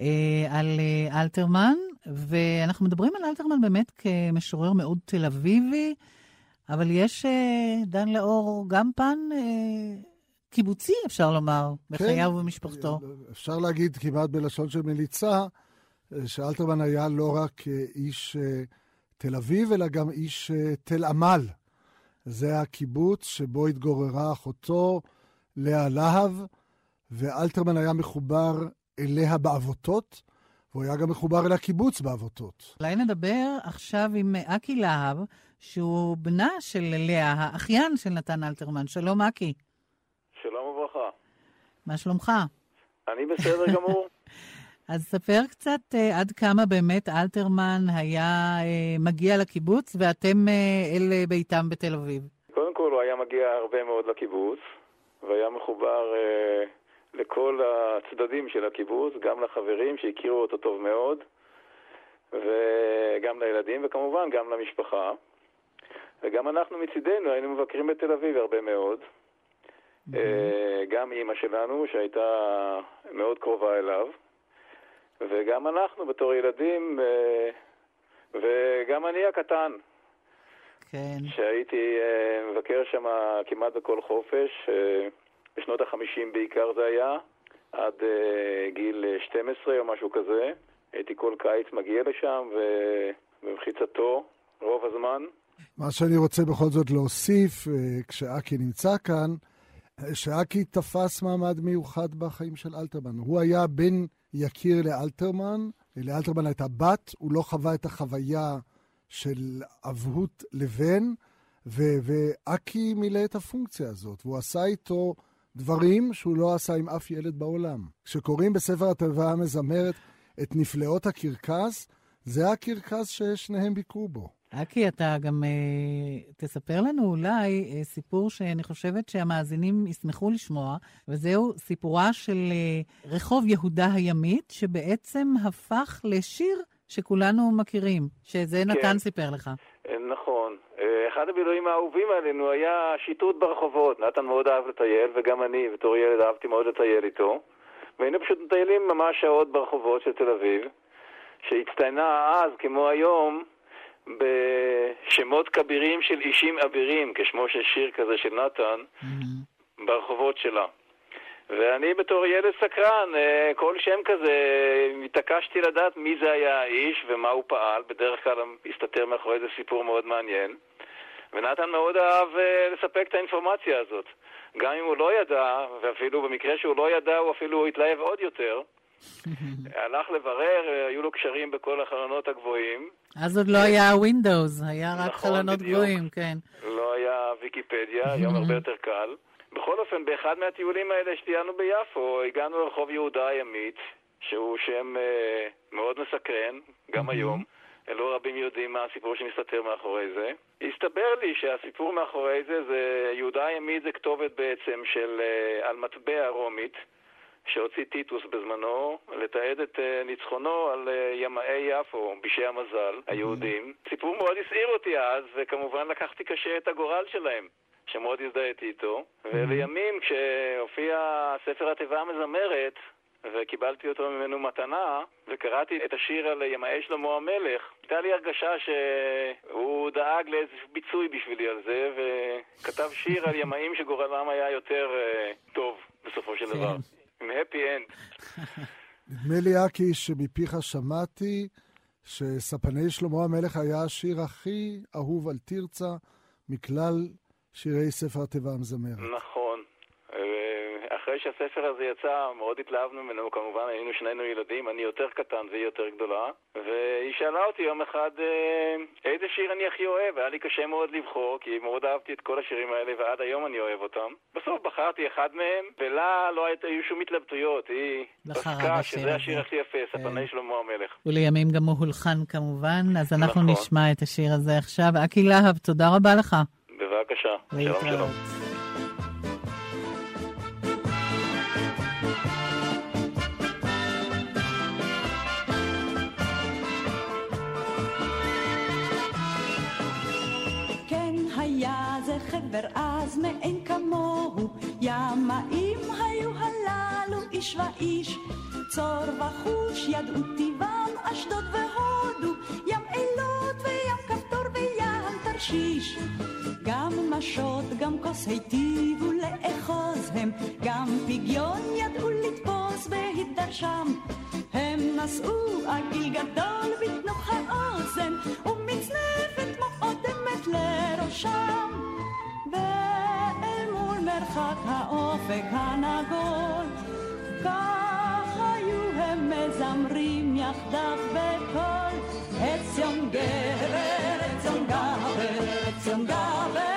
אה, על אלתרמן. ואנחנו מדברים על אלתרמן באמת כמשורר מאוד תל אביבי, אבל יש, דן לאור, גם פן קיבוצי, אפשר לומר, בחייו כן, ובמשפחתו. אפשר להגיד כמעט בלשון של מליצה, שאלתרמן היה לא רק איש תל אביב, אלא גם איש תל עמל. זה הקיבוץ שבו התגוררה אחותו לאה להב, ואלתרמן היה מחובר אליה בעבותות, והוא היה גם מחובר אל הקיבוץ בעבותות. אולי נדבר עכשיו עם אקי להב, שהוא בנה של לאה, האחיין של נתן אלתרמן. שלום, אקי. שלום וברכה. מה שלומך? אני בסדר גמור. אז ספר קצת uh, עד כמה באמת אלתרמן היה uh, מגיע לקיבוץ, ואתם uh, אל ביתם בתל אביב. קודם כל, הוא היה מגיע הרבה מאוד לקיבוץ, והיה מחובר uh, לכל הצדדים של הקיבוץ, גם לחברים שהכירו אותו טוב מאוד, וגם לילדים, וכמובן גם למשפחה. וגם אנחנו מצידנו היינו מבקרים בתל אביב הרבה מאוד. אה, גם אימא שלנו, שהייתה מאוד קרובה אליו, וגם אנחנו בתור ילדים, אה, וגם אני הקטן. כן. שהייתי אה, מבקר שם כמעט בכל חופש, בשנות החמישים בעיקר זה היה, עד גיל 12 או משהו כזה. הייתי כל קיץ מגיע לשם, ובמחיצתו רוב הזמן. מה שאני רוצה בכל זאת להוסיף, אה, כשאקי נמצא כאן, שאקי תפס מעמד מיוחד בחיים של אלתרמן. הוא היה בן יקיר לאלתרמן, לאלתרמן הייתה בת, הוא לא חווה את החוויה של אבהות לבן, ו- ואקי מילא את הפונקציה הזאת, והוא עשה איתו דברים שהוא לא עשה עם אף ילד בעולם. כשקוראים בספר התיבה המזמרת את נפלאות הקרקס, זה הקרקס ששניהם ביקרו בו. אקי, אתה גם uh, תספר לנו אולי uh, סיפור שאני חושבת שהמאזינים ישמחו לשמוע, וזהו סיפורה של uh, רחוב יהודה הימית, שבעצם הפך לשיר שכולנו מכירים, שזה כן. נתן סיפר לך. נכון. אחד הבילויים האהובים עלינו היה שיטוט ברחובות. נתן מאוד אהב לטייל, וגם אני בתור ילד אהבתי מאוד לטייל איתו. והיינו פשוט מטיילים ממש שעות ברחובות של תל אביב, שהצטיינה אז, כמו היום, בשמות כבירים של אישים אבירים, כשמו של שיר כזה של נתן, mm-hmm. ברחובות שלה. ואני בתור ילד סקרן, אה, כל שם כזה, התעקשתי לדעת מי זה היה האיש ומה הוא פעל, בדרך כלל הסתתר מאחורי איזה סיפור מאוד מעניין. ונתן מאוד אהב אה, לספק את האינפורמציה הזאת. גם אם הוא לא ידע, ואפילו במקרה שהוא לא ידע, הוא אפילו התלהב עוד יותר. הלך לברר, היו לו קשרים בכל החלונות הגבוהים. אז עוד לא היה Windows, היה רק נכון, חלונות בדיוק. גבוהים, כן. לא היה ויקיפדיה, היום הרבה יותר קל. בכל אופן, באחד מהטיולים האלה שטיינו ביפו, הגענו לרחוב יהודה הימית, שהוא שם אה, מאוד מסקרן, גם היום. לא רבים יודעים מה הסיפור שמסתתר מאחורי זה. הסתבר לי שהסיפור מאחורי זה, זה יהודה הימית זה כתובת בעצם של, אה, על מטבע רומית. שהוציא טיטוס בזמנו, לתעד את אה, ניצחונו על אה, ימאי יפו, בישי המזל, היהודים. סיפור מאוד הסעיר אותי אז, וכמובן לקחתי קשה את הגורל שלהם. שמאוד הזדהיתי איתו, ולימים כשהופיע ספר התיבה המזמרת, וקיבלתי אותו ממנו מתנה, וקראתי את השיר על ימאי שלמה המלך, הייתה לי הרגשה שהוא דאג לאיזה ביצוי בשבילי על זה, וכתב שיר על ימאים שגורלם היה יותר uh, טוב בסופו של דבר. עם הפי אנד. נדמה לי, אקי, שמפיך שמעתי שספני שלמה המלך היה השיר הכי אהוב על תרצה מכלל שירי ספר התיבה המזמרת. נכון. אחרי שהספר הזה יצא, מאוד התלהבנו ממנו, כמובן היינו שנינו ילדים, אני יותר קטן והיא יותר גדולה, והיא שאלה אותי יום אחד אה, איזה שיר אני הכי אוהב, היה לי קשה מאוד לבחור, כי מאוד אהבתי את כל השירים האלה ועד היום אני אוהב אותם. בסוף בחרתי אחד מהם, ולה לא היו שום התלבטויות, היא פסקה שזה השיר הכי יפה, כן. ספני שלמה המלך. ולימים גם הוא הולחן כמובן, אז אנחנו נכון. נשמע את השיר הזה עכשיו. אקי להב, תודה רבה לך. בבקשה, שלום חבר אז מאין כמוהו, ימאים היו הללו איש ואיש, צור וחוש ידעו טבעם אשדוד והודו, ים אילות וים כפתור וים תרשיש. גם משות, גם כוס היטיבו לאחוז הם, גם פגיון ידעו לתפוס בהתדרשם. הם נשאו עגיל גדול בתנוך האוזן, ומצנפת מאוד אמת לראשם. מרחק האופק הנגול, כך היו הם מזמרים יחדיו בקול. עציון גבר, עציון גבר, עציון גבר,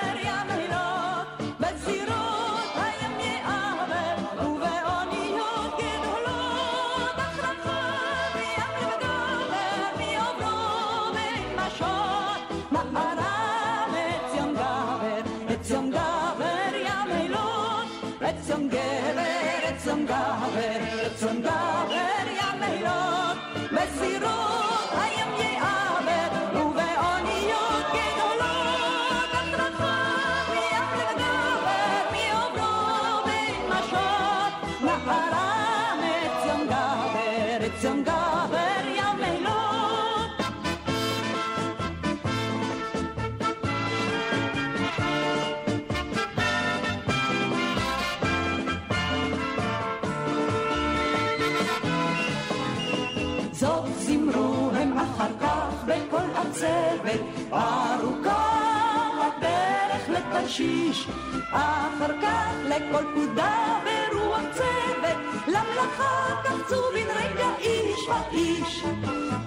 ארוכה הדרך לתרשיש, אחר כך לכל פקודה ברוח צוות, למלאכה קפצו בן רגע איש ואיש.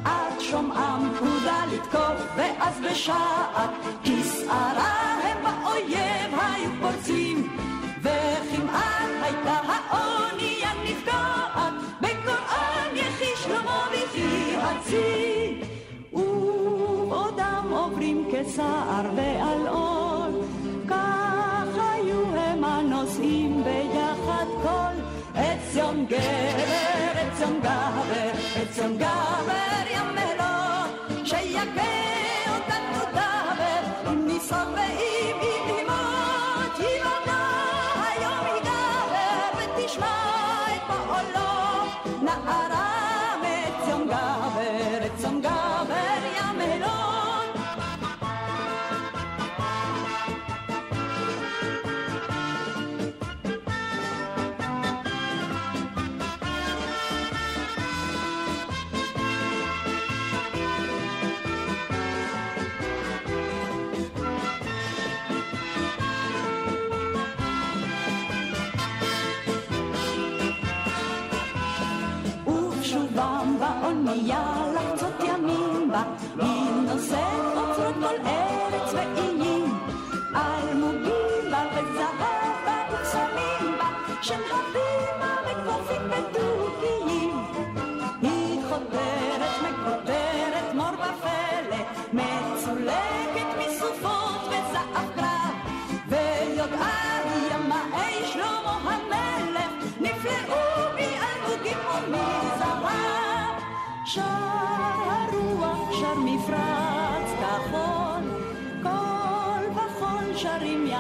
עד שומעם פקודה לתקוף, ואז בשעת כסערה הם באויב היו פורצים, וכמעט הייתה האונייה נפגעת, בקוראן יחי שלמה ויחי הצי. עוברים כסער ואלעול, כך היו הם הנושאים ביחד כל. עציון גבר, עציון גבר, עציון גבר ים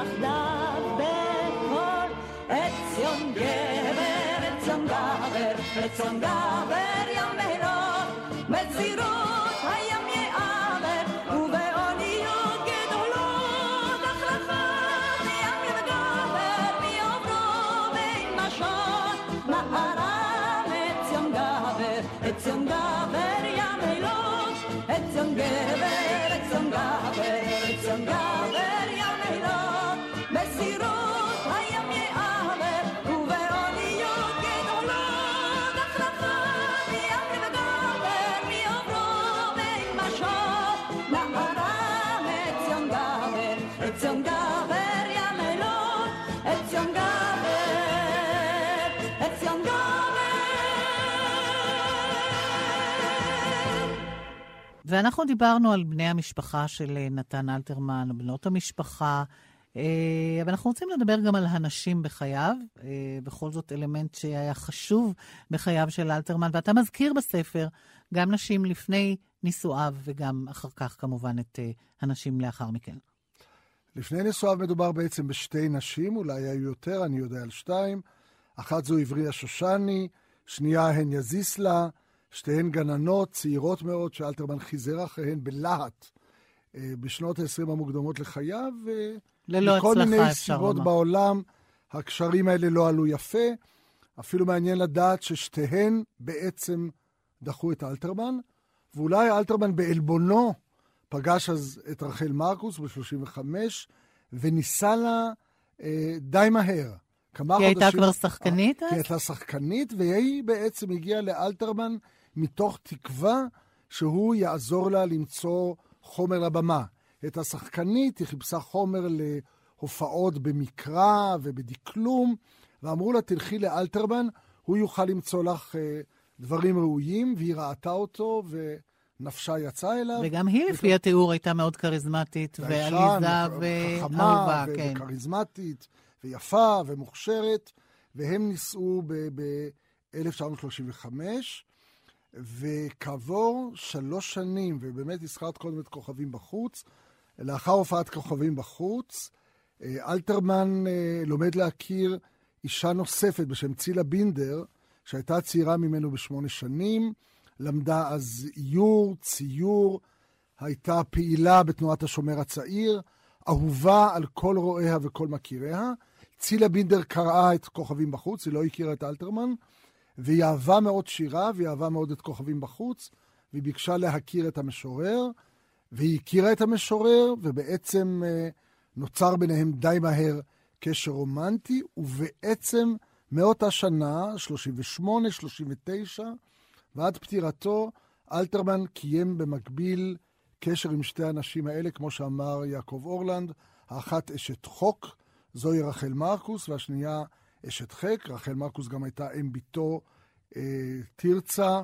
יחדיו בקול. עציון גבר, עציון גבר, עציון גבר, ים מהירות, בזירות ואנחנו דיברנו על בני המשפחה של אה, נתן אלתרמן, בנות המשפחה, אה, אבל אנחנו רוצים לדבר גם על הנשים בחייו, אה, בכל זאת אלמנט שהיה חשוב בחייו של אלתרמן, ואתה מזכיר בספר גם נשים לפני נישואיו וגם אחר כך כמובן את הנשים לאחר מכן. לפני נישואיו מדובר בעצם בשתי נשים, אולי היו יותר, אני יודע על שתיים. אחת זו עברי השושני, שנייה הן יזיסלה, שתיהן גננות צעירות מאוד שאלתרמן חיזר אחריהן בלהט אה, בשנות ה-20 המוקדמות לחייו, ללא ומכל הצלחה, מיני אפשר סיבות לומר. בעולם הקשרים האלה לא עלו יפה. אפילו מעניין לדעת ששתיהן בעצם דחו את אלתרמן, ואולי אלתרמן בעלבונו פגש אז את רחל מרקוס ב-35, וניסה לה אה, די מהר. כמה היא הייתה כבר שחקנית אה, אז? היא הייתה שחקנית, והיא בעצם הגיעה לאלתרמן מתוך תקווה שהוא יעזור לה למצוא חומר לבמה. הייתה שחקנית, היא חיפשה חומר להופעות במקרא ובדקלום, ואמרו לה, תלכי לאלתרמן, הוא יוכל למצוא לך אה, דברים ראויים, והיא ראתה אותו, ונפשה יצאה אליו. וגם היא, לפי התיאור, הייתה מאוד כריזמטית, ועליזה חכמה ואהובה, ו- כן. וכריזמטית, ויפה ומוכשרת, והם נישאו ב-1935, וכעבור שלוש שנים, ובאמת הזכרת קודם את כוכבים בחוץ, לאחר הופעת כוכבים בחוץ, אה, אלתרמן אה, לומד להכיר אישה נוספת בשם צילה בינדר, שהייתה צעירה ממנו בשמונה שנים, למדה אז איור, ציור, הייתה פעילה בתנועת השומר הצעיר, אהובה על כל רואיה וכל מכיריה. צילה בינדר קראה את כוכבים בחוץ, היא לא הכירה את אלתרמן, והיא אהבה מאוד שירה, והיא אהבה מאוד את כוכבים בחוץ, והיא ביקשה להכיר את המשורר, והיא הכירה את המשורר, ובעצם אה, נוצר ביניהם די מהר קשר רומנטי, ובעצם מאותה שנה, 38, 39, ועד פטירתו, אלתרמן קיים במקביל קשר עם שתי הנשים האלה, כמו שאמר יעקב אורלנד, האחת אשת חוק, זוהי רחל מרקוס, והשנייה אשת חק. רחל מרקוס גם הייתה אם ביתו אה, תרצה,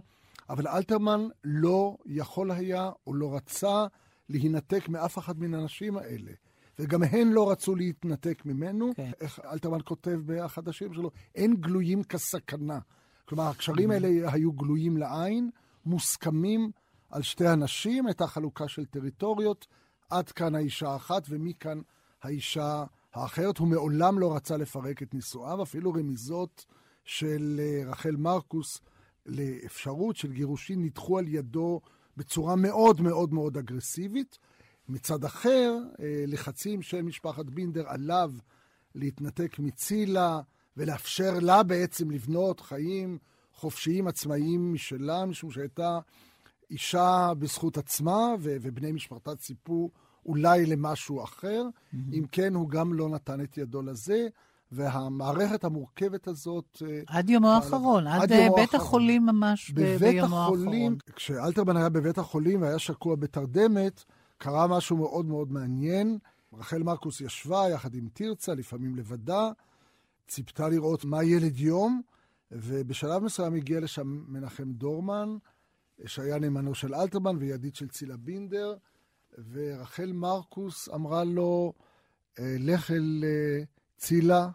אבל אלתרמן לא יכול היה או לא רצה להינתק מאף אחת מן הנשים האלה. וגם הן לא רצו להתנתק ממנו. כן. איך אלתרמן כותב באחד השירים שלו, אין גלויים כסכנה. כלומר, הקשרים האלה היו גלויים לעין, מוסכמים על שתי הנשים, הייתה חלוקה של טריטוריות, עד כאן האישה האחת ומכאן האישה האחרת. הוא מעולם לא רצה לפרק את נישואיו, אפילו רמיזות של אה, רחל מרקוס לאפשרות של גירושין נדחו על ידו בצורה מאוד מאוד מאוד אגרסיבית. מצד אחר, אה, לחצים של משפחת בינדר עליו להתנתק מצילה ולאפשר לה בעצם לבנות חיים חופשיים עצמאיים משלה, משום שהייתה אישה בזכות עצמה, ובני משפחתה ציפו אולי למשהו אחר. Mm-hmm. אם כן, הוא גם לא נתן את ידו לזה, והמערכת המורכבת הזאת... אה, עד יומו האחרון, עד עד אה, יומו בית האחרון. החולים ממש ב- בבית ביומו האחרון. החולים, כשאלתרמן היה בבית החולים והיה שקוע בתרדמת, קרה משהו מאוד מאוד מעניין. רחל מרקוס ישבה יחד עם תרצה, לפעמים לבדה, ציפתה לראות מה ילד יום, ובשלב מסוים הגיע לשם מנחם דורמן, שהיה נאמנו של אלתרמן וידיד של צילה בינדר, ורחל מרקוס אמרה לו, "אה, לך אל אה, צילה,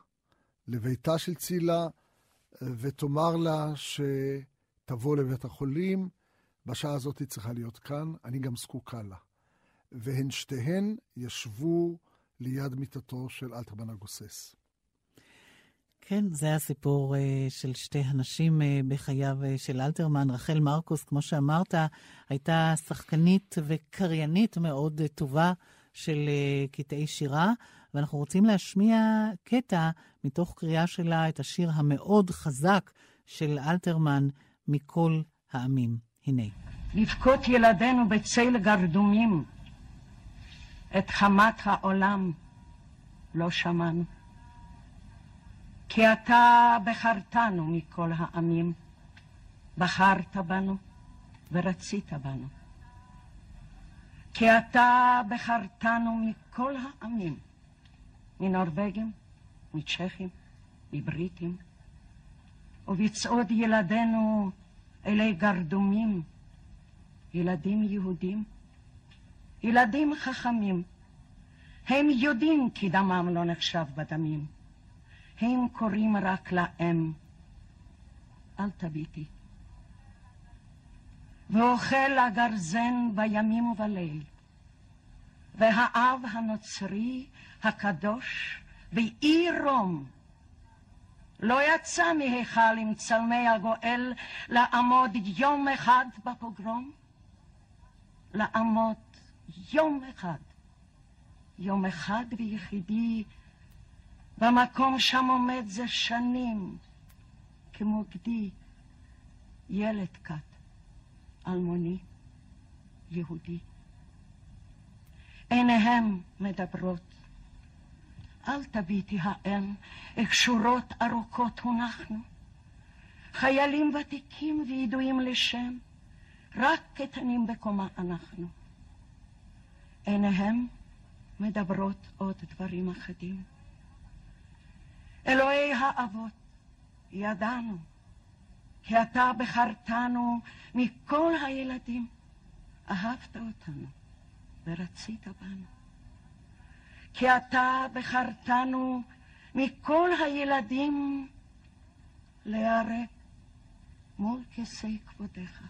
לביתה של צילה, אה, ותאמר לה שתבוא לבית החולים, בשעה הזאת היא צריכה להיות כאן, אני גם זקוקה לה. והן שתיהן ישבו ליד מיטתו של אלתרמן הגוסס. כן, זה הסיפור אה, של שתי הנשים אה, בחייו אה, של אלתרמן. רחל מרקוס, כמו שאמרת, הייתה שחקנית וקריינית מאוד אה, טובה של אה, קטעי שירה, ואנחנו רוצים להשמיע קטע מתוך קריאה שלה את השיר המאוד חזק של אלתרמן, מכל העמים. הנה. לבכות ילדינו בצל גרדומים, את חמת העולם לא שמענו. כי אתה בחרתנו מכל העמים, בחרת בנו ורצית בנו. כי אתה בחרתנו מכל העמים, מנורבגים, מצ'כים, מבריטים, ובצעוד ילדינו אלי גרדומים, ילדים יהודים, ילדים חכמים, הם יודעים כי דמם לא נחשב בדמים. הם קוראים רק לאם, אל תביטי. ואוכל הגרזן בימים ובליל, והאב הנוצרי הקדוש באי רום לא יצא מהיכל עם צלמי הגואל לעמוד יום אחד בפוגרום? לעמוד יום אחד, יום אחד ויחידי, במקום שם עומד זה שנים, כמוקדי, ילד כת, אלמוני, יהודי. עיניהם מדברות. אל תביטי האם, איך שורות ארוכות הונחנו. חיילים ותיקים וידועים לשם, רק קטנים בקומה אנחנו. עיניהם מדברות עוד דברים אחדים. אלוהי האבות, ידענו, כי אתה בחרתנו מכל הילדים, אהבת אותנו ורצית בנו. כי אתה בחרתנו מכל הילדים להיהרג מול כיסא כבודך.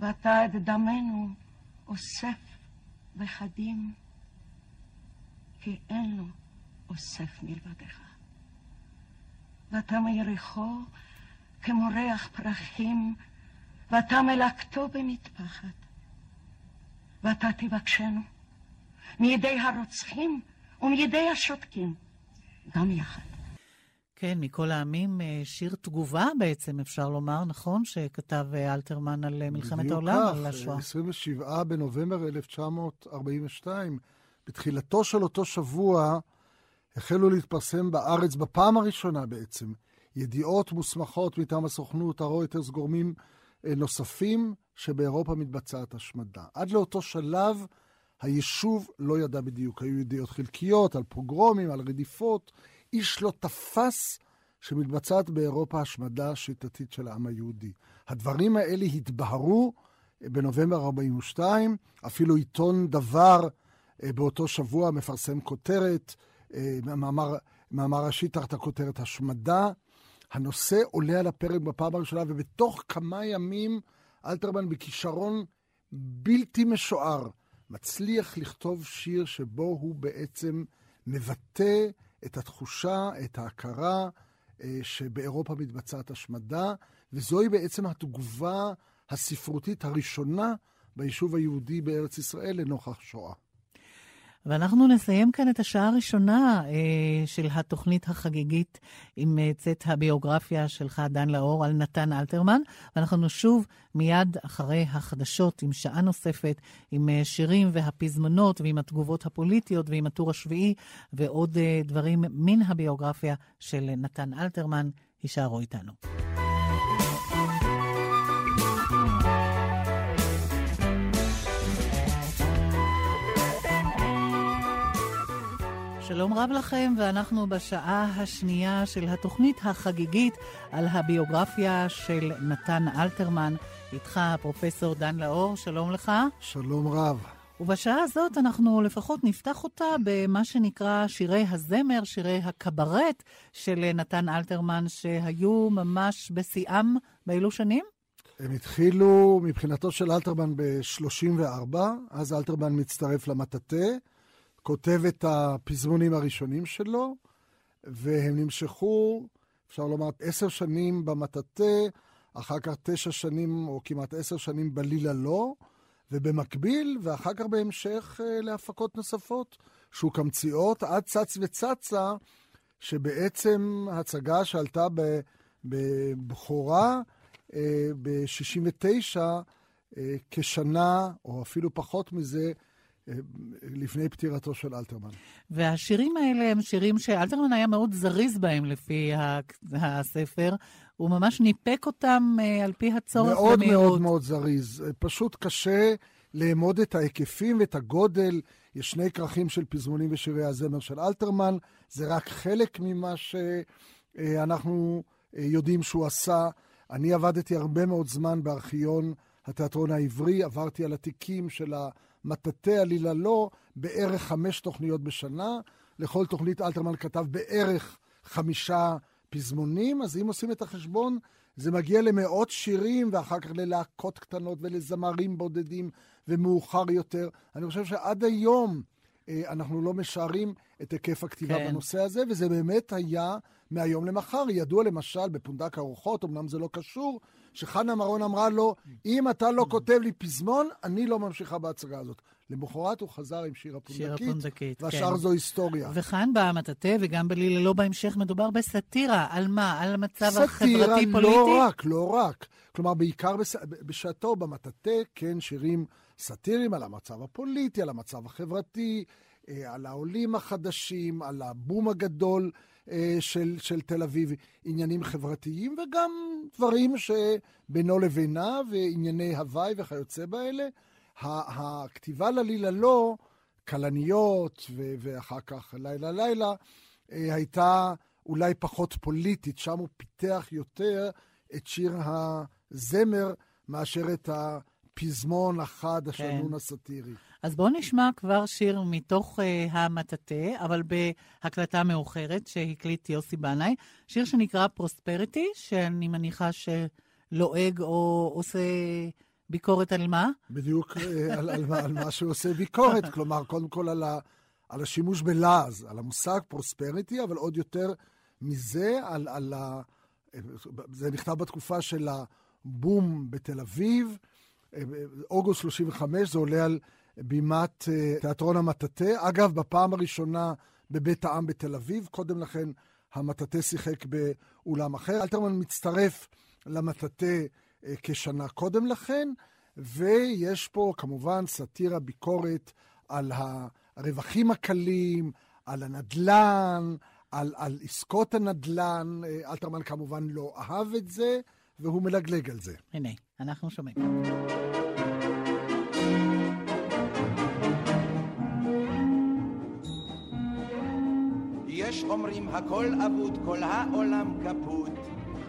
ואתה את דמנו אוסף בחדים, כי אין לו אוסף מלבדך. ואתה מיריחו כמורח פרחים, ואתה מלקטו במטפחת. ואתה תבקשנו מידי הרוצחים ומידי השותקים, גם יחד. כן, מכל העמים, אה, שיר תגובה בעצם, אפשר לומר, נכון? שכתב אה, אלתרמן על אה, מלחמת העולם, בדיוק על כך, השואה. 27 בנובמבר 1942, בתחילתו של אותו שבוע, החלו להתפרסם בארץ בפעם הראשונה בעצם, ידיעות מוסמכות מטעם הסוכנות, הרויטרס, גורמים אה, נוספים, שבאירופה מתבצעת השמדה. עד לאותו שלב, היישוב לא ידע בדיוק. היו ידיעות חלקיות על פוגרומים, על רדיפות. איש לא תפס שמתבצעת באירופה השמדה שיטתית של העם היהודי. הדברים האלה התבהרו בנובמבר 42, אפילו עיתון דבר אה, באותו שבוע מפרסם כותרת, אה, מאמר, מאמר ראשי תחת הכותרת השמדה. הנושא עולה על הפרק בפעם הראשונה, ובתוך כמה ימים אלתרמן בכישרון בלתי משוער מצליח לכתוב שיר שבו הוא בעצם מבטא את התחושה, את ההכרה אה, שבאירופה מתבצעת השמדה, וזוהי בעצם התגובה הספרותית הראשונה ביישוב היהודי בארץ ישראל לנוכח שואה. ואנחנו נסיים כאן את השעה הראשונה אה, של התוכנית החגיגית עם אה, צאת הביוגרפיה שלך, דן לאור, על נתן אלתרמן. ואנחנו נשוב מיד אחרי החדשות עם שעה נוספת, עם אה, שירים והפזמונות ועם התגובות הפוליטיות ועם הטור השביעי ועוד אה, דברים מן הביוגרפיה של נתן אלתרמן. הישארו איתנו. שלום רב לכם, ואנחנו בשעה השנייה של התוכנית החגיגית על הביוגרפיה של נתן אלתרמן. איתך פרופסור דן לאור, שלום לך. שלום רב. ובשעה הזאת אנחנו לפחות נפתח אותה במה שנקרא שירי הזמר, שירי הקברט של נתן אלתרמן, שהיו ממש בשיאם באילו שנים? הם התחילו מבחינתו של אלתרמן ב-34, אז אלתרמן מצטרף למטאטה. כותב את הפזמונים הראשונים שלו, והם נמשכו, אפשר לומר, עשר שנים במטאטה, אחר כך תשע שנים, או כמעט עשר שנים בלילה לא, ובמקביל, ואחר כך בהמשך אה, להפקות נוספות, שוק המציאות, עד צץ וצצה, שבעצם הצגה שעלתה בבכורה אה, ב-69, אה, כשנה, או אפילו פחות מזה, לפני פטירתו של אלתרמן. והשירים האלה הם שירים שאלתרמן היה מאוד זריז בהם לפי הספר. הוא ממש ניפק אותם אה, על פי הצורך מאוד במהירות. מאוד מאוד זריז. פשוט קשה לאמוד את ההיקפים ואת הגודל. יש שני כרכים של פזמונים ושירי הזמר של אלתרמן. זה רק חלק ממה שאנחנו אה, יודעים שהוא עשה. אני עבדתי הרבה מאוד זמן בארכיון התיאטרון העברי, עברתי על התיקים של ה... מטאטא עלילה לא, בערך חמש תוכניות בשנה. לכל תוכנית אלתרמן כתב בערך חמישה פזמונים, אז אם עושים את החשבון, זה מגיע למאות שירים, ואחר כך ללהקות קטנות ולזמרים בודדים, ומאוחר יותר. אני חושב שעד היום אה, אנחנו לא משערים את היקף הכתיבה כן. בנושא הזה, וזה באמת היה מהיום למחר. ידוע למשל בפונדק הרוחות, אמנם זה לא קשור, שחנה מרון אמרה לו, אם אתה לא כותב לי פזמון, אני לא ממשיכה בהצגה הזאת. למחרת הוא חזר עם שיר שיר הפונדקית, הפונדקית, והשאר כן. זו היסטוריה. וכאן במטאטא וגם בלילה לא בהמשך מדובר בסאטירה. על מה? על המצב סאטירה החברתי-פוליטי? לא רק, לא רק. כלומר, בעיקר בס... בשעתו במטאטא, כן, שירים סאטיריים על המצב הפוליטי, על המצב החברתי, אה, על העולים החדשים, על הבום הגדול של, של תל אביב, עניינים חברתיים, וגם דברים שבינו לבינה, וענייני הוואי וכיוצא באלה. ה- הכתיבה ללילה לא, כלניות, ואחר כך לילה לילה, אה, הייתה אולי פחות פוליטית, שם הוא פיתח יותר את שיר הזמר מאשר את הפזמון החד, השנון הסאטירי. אז בואו נשמע כבר שיר מתוך uh, המטאטא, אבל בהקלטה מאוחרת שהקליט יוסי בנאי, שיר שנקרא פרוספריטי, שאני מניחה שלועג או עושה ביקורת על מה? בדיוק אה, על, על, מה- על מה שהוא עושה ביקורת, כלומר, קודם כל על, ה, על השימוש בלעז, על המושג פרוספריטי, אבל עוד יותר מזה, על, על ה... זה נכתב בתקופה של הבום בתל אביב, אה, אוגוסט 35, זה עולה על בימת אה, תיאטרון המטאטא. אגב, בפעם הראשונה בבית העם בתל אביב, קודם לכן המטאטא שיחק באולם אחר. אלתרמן מצטרף למטאטא אה, כשנה קודם לכן, ויש פה כמובן סאטירה, ביקורת על הרווחים הקלים, על הנדל"ן, על, על עסקות הנדל"ן. אה, אלתרמן כמובן לא אהב את זה, והוא מלגלג על זה. הנה, אנחנו שומעים. אומרים הכל אבוד, כל העולם כפות,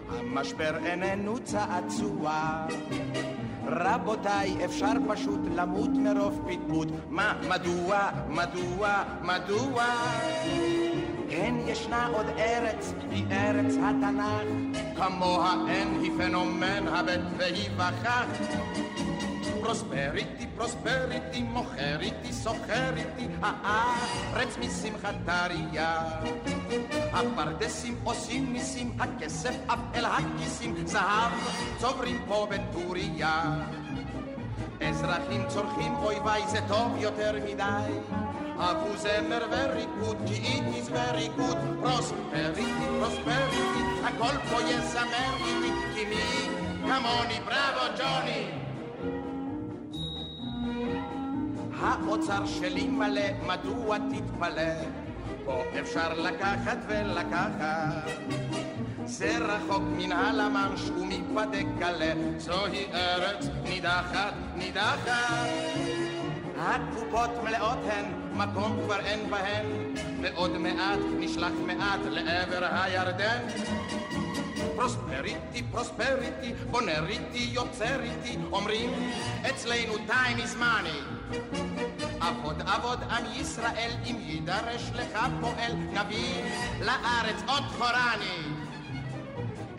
המשבר איננו צעצוע. רבותיי, אפשר פשוט למות מרוב פטפוט. מה, מדוע, מדוע, מדוע? כן, ישנה עוד ארץ, היא ארץ התנ"ך. כמוה אין, היא פנומן הבט והיא בכך. פרוספריטי, פרוספריטי, מוכר איתי, סוחר איתי, הארץ משמחת טריה. הפרדסים עושים ניסים, הכסף עף אל הכיסים, זהב צוברים פה בטוריה. אזרחים צורכים, אוי ויי, זה טוב יותר מדי. אהבו זמר וריקוד, כי it is very good. פרוספריטי, פרוספריטי, הכל פה יזמר איתי, כי מי כמוני, בראבו ג'וני. האוצר שלי מלא, מדוע תתפלא? פה אפשר לקחת ולקחת. זה רחוק מן הלמנש ומפדה קלה, זוהי ארץ נידחת, נידחת. הקופות מלאות הן, מקום כבר אין בהן, ועוד מעט נשלח מעט לעבר הירדן. פרוספריטי, פרוספריטי, בונה איתי, יוצר איתי, אומרים אצלנו time is money. עבוד עבוד עם ישראל, אם יידרש לך פועל, נביא לארץ עוד חורני.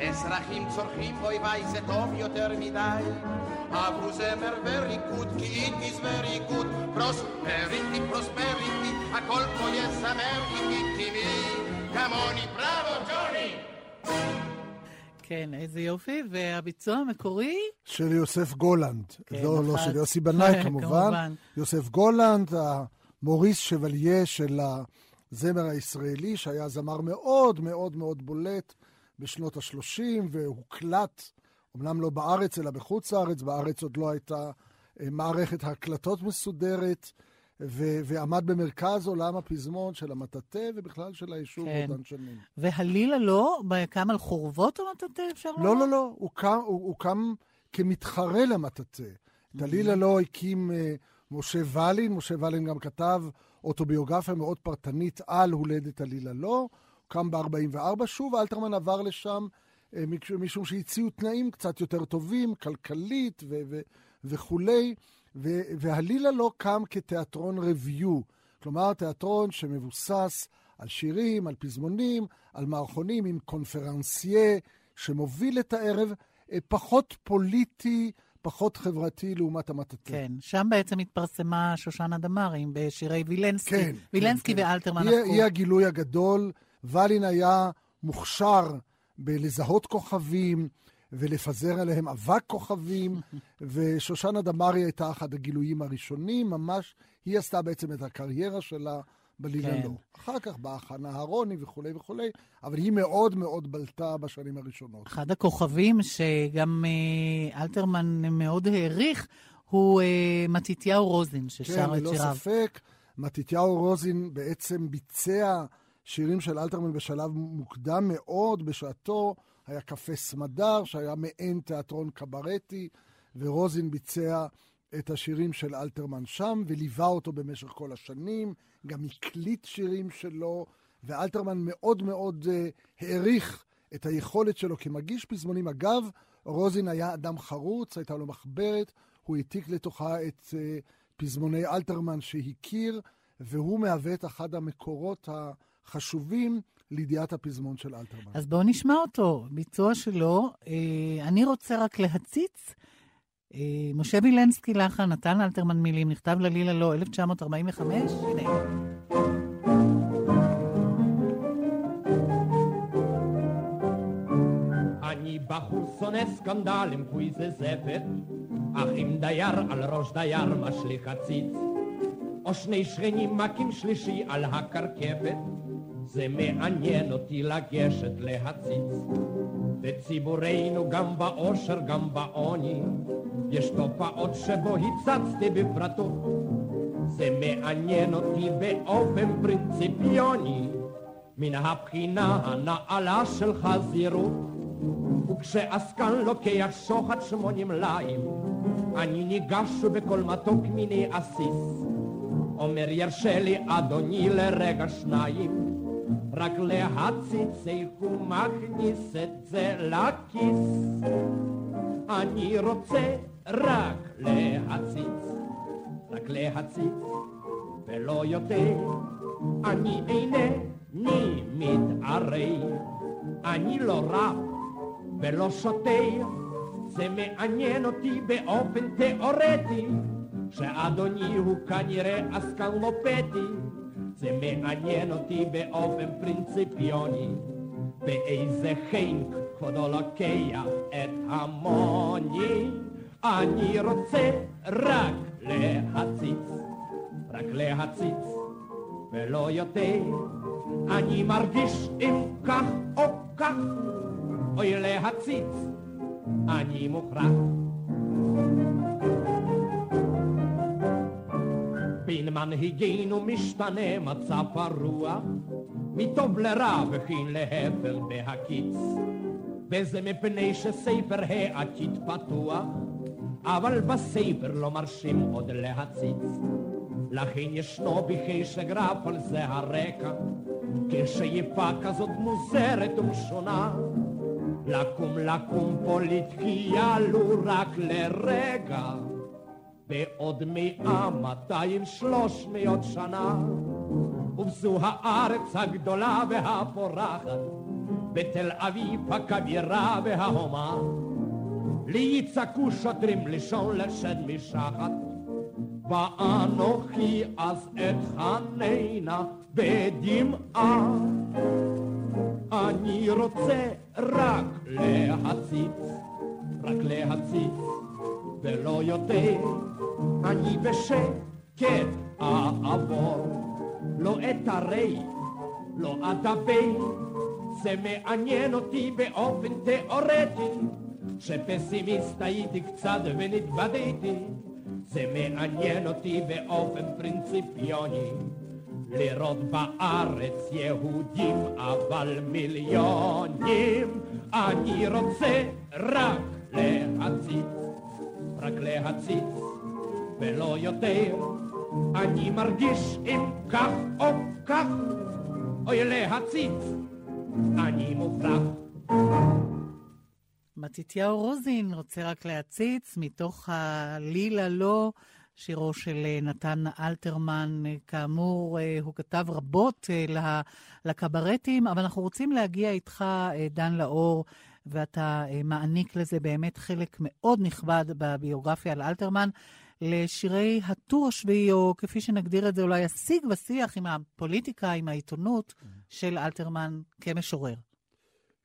אזרחים צורכים, אוי ויי, זה טוב יותר מדי. אהבו זמר וריקוד, כי very good. פרוספריטי, פרוספריטי, הכל פה יזמר איתי, כי מי כמוני, בראבו ג'וני! כן, איזה יופי. והביצוע המקורי? של יוסף גולנד. כן, לא, לא אחד. של יוסי בנאי כמובן. כמובן. יוסף גולנד, המוריס שבליה של הזמר הישראלי, שהיה זמר מאוד מאוד מאוד בולט בשנות ה-30, והוקלט, אמנם לא בארץ, אלא בחוץ לארץ, בארץ עוד לא הייתה אה, מערכת הקלטות מסודרת, ו- ועמד במרכז עולם הפזמון של המטאטא ובכלל של היישוב כן. באותן שנים. והלילה לא? קם על חורבות המטאטא, אפשר לומר? לא, לא, לא, הוא קם, הוא, הוא קם כמתחרה למטאטא. את הלילה לא הקים אה, משה ולין, משה ולין גם כתב אוטוביוגרפיה מאוד פרטנית על הולדת הלילה לא. הוא קם ב-44, שוב אלתרמן עבר לשם, מש- משום שהציעו תנאים קצת יותר טובים, כלכלית ו- ו- וכולי, והלילה לא קם כתיאטרון רביו, כלומר תיאטרון שמבוסס על שירים, על פזמונים, על מערכונים עם קונפרנסיה שמוביל את הערב, אה, פחות פוליטי, פחות חברתי לעומת המטאטא. כן, שם בעצם התפרסמה שושנה דמארי בשירי וילנסקי. כן. וילנסקי כן, כן. ואלתרמן היא, הפכו. היא הגילוי הגדול. ולין היה מוכשר בלזהות כוכבים ולפזר עליהם אבק כוכבים, ושושנה דמארי הייתה אחד הגילויים הראשונים, ממש, היא עשתה בעצם את הקריירה שלה בלילה כן. לא. אחר כך באה חנה אהרוני וכולי וכולי, אבל היא מאוד מאוד בלטה בשנים הראשונות. אחד הכוכבים שגם אה, אלתרמן מאוד העריך, הוא אה, מתתיהו רוזין, ששר כן, את ללא שיריו. ספק. מתתיהו רוזין בעצם ביצע שירים של אלתרמן בשלב מוקדם מאוד בשעתו. היה קפה סמדר, שהיה מעין תיאטרון קברטי, ורוזין ביצע את השירים של אלתרמן שם, וליווה אותו במשך כל השנים, גם הקליט שירים שלו, ואלתרמן מאוד מאוד uh, העריך את היכולת שלו כמגיש פזמונים. אגב, רוזין היה אדם חרוץ, הייתה לו מחברת, הוא העתיק לתוכה את uh, פזמוני אלתרמן שהכיר, והוא מהווה את אחד המקורות החשובים לידיעת הפזמון של אלתרמן. אז בואו נשמע אותו, ביצוע שלו. אה, אני רוצה רק להציץ. אה, משה וילנסקי לחן, נתן אלתרמן מילים, נכתב ללילה לא, 1945, הנה. אני בחור שונא סקנדלים, פוי זה זפת, אך אם דייר על ראש דייר משליך הציץ, או שני שכנים מכים שלישי על הקרקפת, זה מעניין אותי לגשת להציץ. בציבורנו גם באושר גם בעוני, יש תופעות שבו הצצתי בפרטות. זה מעניין אותי באופן פרינציפיוני, מן הבחינה הנעלה של חזירות. וכשעסקן לוקח שוחד שמונים ליים, אני ניגש בכל מתוק מיני עסיס. אומר ירשה לי אדוני לרגע שניים, רק להציץ איך הוא מכניס את זה לכיס. אני רוצה רק להציץ, רק להציץ, ולא יותר. אני אינני מתערב, אני לא רב ולא שותה. זה מעניין אותי באופן תיאורטי, שאדוני הוא כנראה עסקן לא פטי. זה מעניין אותי באופן פרינציפיוני, באיזה חינק כבודו לוקח את המוני. אני רוצה רק להציץ, רק להציץ, ולא יותר. אני מרגיש אם כך או כך, אוי להציץ, אני מוכרח. בין מנהיגינו משתנה מצב הרוח, מטוב לרע וכן להפך בהקיץ. וזה מפני שספר העתיד פתוח, אבל בספר לא מרשים עוד להציץ. לכן ישנו בחיש הגרף על זה הרקע, כשאיפה כזאת מוזרת ומשונה. לקום לקום פוליטיקיה לו רק לרגע. בעוד מאה, מאתיים, שלוש מאות שנה, ובזו הארץ הגדולה והפורחת, בתל אביב הכבירה וההומה, לי יצעקו שוטרים לישון לשד משחת, ואנוכי אז אתחננה בדמעה. אני רוצה רק להציץ, רק להציץ, ולא יותר. אני בשקט אעבור, לא אתערב, לא אדבר, זה מעניין אותי באופן תיאורטי, שפסימיסט הייתי קצת ונתבדיתי, זה מעניין אותי באופן פרינציפיוני, לראות בארץ יהודים אבל מיליונים, אני רוצה רק להציץ, רק להציץ. ולא יותר. אני מרגיש אם כך או כך, אוי להציץ, אני מופרך. מתתיהו רוזין רוצה רק להציץ מתוך הלילה לא, שירו של אה, נתן אלתרמן. אה, כאמור, אה, הוא כתב רבות לה- לקברטים, אבל אנחנו רוצים להגיע איתך, דן לאור, ואתה אה, מעניק לזה באמת חלק מאוד נכבד בביוגרפיה על אלתרמן, לשירי הטור השביעי, או כפי שנגדיר את זה, אולי השיג ושיח עם הפוליטיקה, עם העיתונות של אלתרמן כמשורר.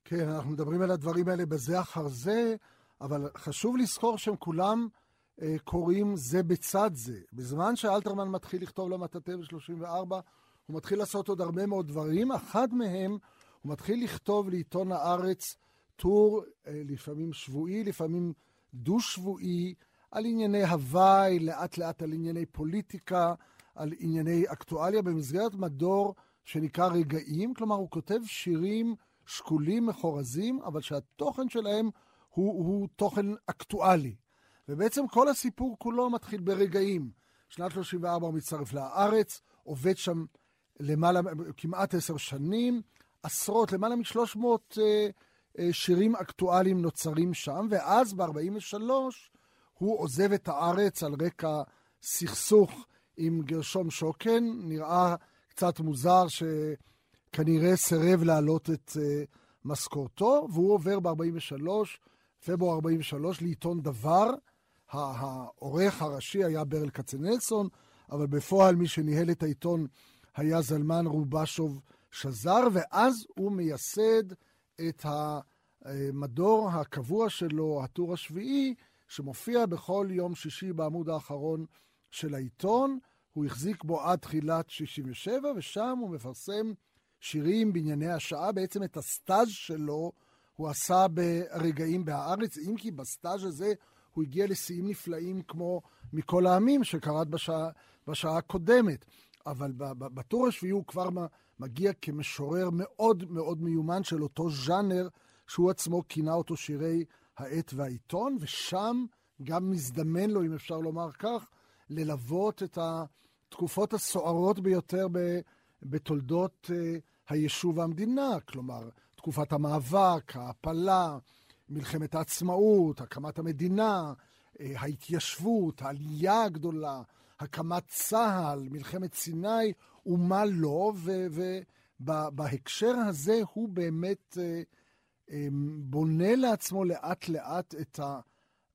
כן, אנחנו מדברים על הדברים האלה בזה אחר זה, אבל חשוב לזכור שהם כולם אה, קוראים זה בצד זה. בזמן שאלתרמן מתחיל לכתוב למטאטא ב-34, הוא מתחיל לעשות עוד הרבה מאוד דברים. אחד מהם, הוא מתחיל לכתוב לעיתון הארץ טור, אה, לפעמים שבועי, לפעמים דו-שבועי, על ענייני הוואי, לאט לאט על ענייני פוליטיקה, על ענייני אקטואליה, במסגרת מדור שנקרא רגעים. כלומר, הוא כותב שירים שקולים, מחורזים, אבל שהתוכן שלהם הוא, הוא תוכן אקטואלי. ובעצם כל הסיפור כולו מתחיל ברגעים. שנת 34 הוא מצטרף לארץ, עובד שם למעלה, כמעט עשר שנים, עשרות, למעלה מ-300 אה, שירים אקטואליים נוצרים שם, ואז ב-43 הוא עוזב את הארץ על רקע סכסוך עם גרשום שוקן. נראה קצת מוזר שכנראה סירב להעלות את אה, משכורתו, והוא עובר ב-43, פברואר 43, לעיתון דבר. העורך הראשי היה ברל כצנלסון, אבל בפועל מי שניהל את העיתון היה זלמן רובשוב שזר, ואז הוא מייסד את המדור הקבוע שלו, הטור השביעי, שמופיע בכל יום שישי בעמוד האחרון של העיתון. הוא החזיק בו עד תחילת 67, ושם הוא מפרסם שירים בענייני השעה. בעצם את הסטאז' שלו הוא עשה ברגעים בהארץ, אם כי בסטאז' הזה הוא הגיע לשיאים נפלאים כמו מכל העמים שקראת בשעה, בשעה הקודמת. אבל בטור השביעי הוא כבר מגיע כמשורר מאוד מאוד מיומן של אותו ז'אנר שהוא עצמו כינה אותו שירי העת והעיתון, ושם גם מזדמן לו, אם אפשר לומר כך, ללוות את התקופות הסוערות ביותר ב, בתולדות uh, היישוב והמדינה, כלומר, תקופת המאבק, ההעפלה, מלחמת העצמאות, הקמת המדינה, uh, ההתיישבות, העלייה הגדולה, הקמת צה"ל, מלחמת סיני, ומה לא, ובהקשר הזה הוא באמת uh, um, בונה לעצמו לאט-לאט את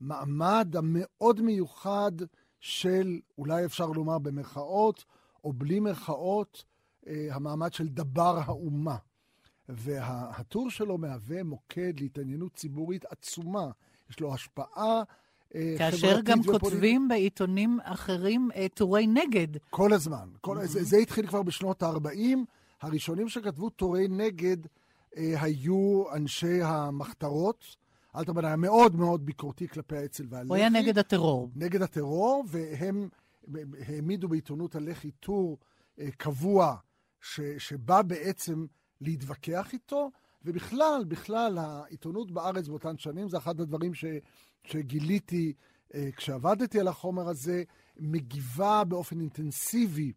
המעמד המאוד מיוחד של, אולי אפשר לומר במרכאות, או בלי מרכאות, uh, המעמד של דבר האומה. והטור שלו מהווה מוקד להתעניינות ציבורית עצומה. יש לו השפעה אה, כאשר גם. כותבים בעיתונים אחרים אה, טורי נגד. כל הזמן. כל... Mm-hmm. זה, זה התחיל כבר בשנות ה-40. הראשונים שכתבו טורי נגד אה, היו אנשי המחתרות. אלתרמן היה מאוד מאוד ביקורתי כלפי האצ"ל והלח"י. הוא היה נגד הטרור. נגד הטרור, והם העמידו בעיתונות הלח"י טור אה, קבוע, ש, שבא בעצם להתווכח איתו, ובכלל, בכלל, העיתונות בארץ באותן שנים, זה אחד הדברים ש, שגיליתי אה, כשעבדתי על החומר הזה, מגיבה באופן אינטנסיבי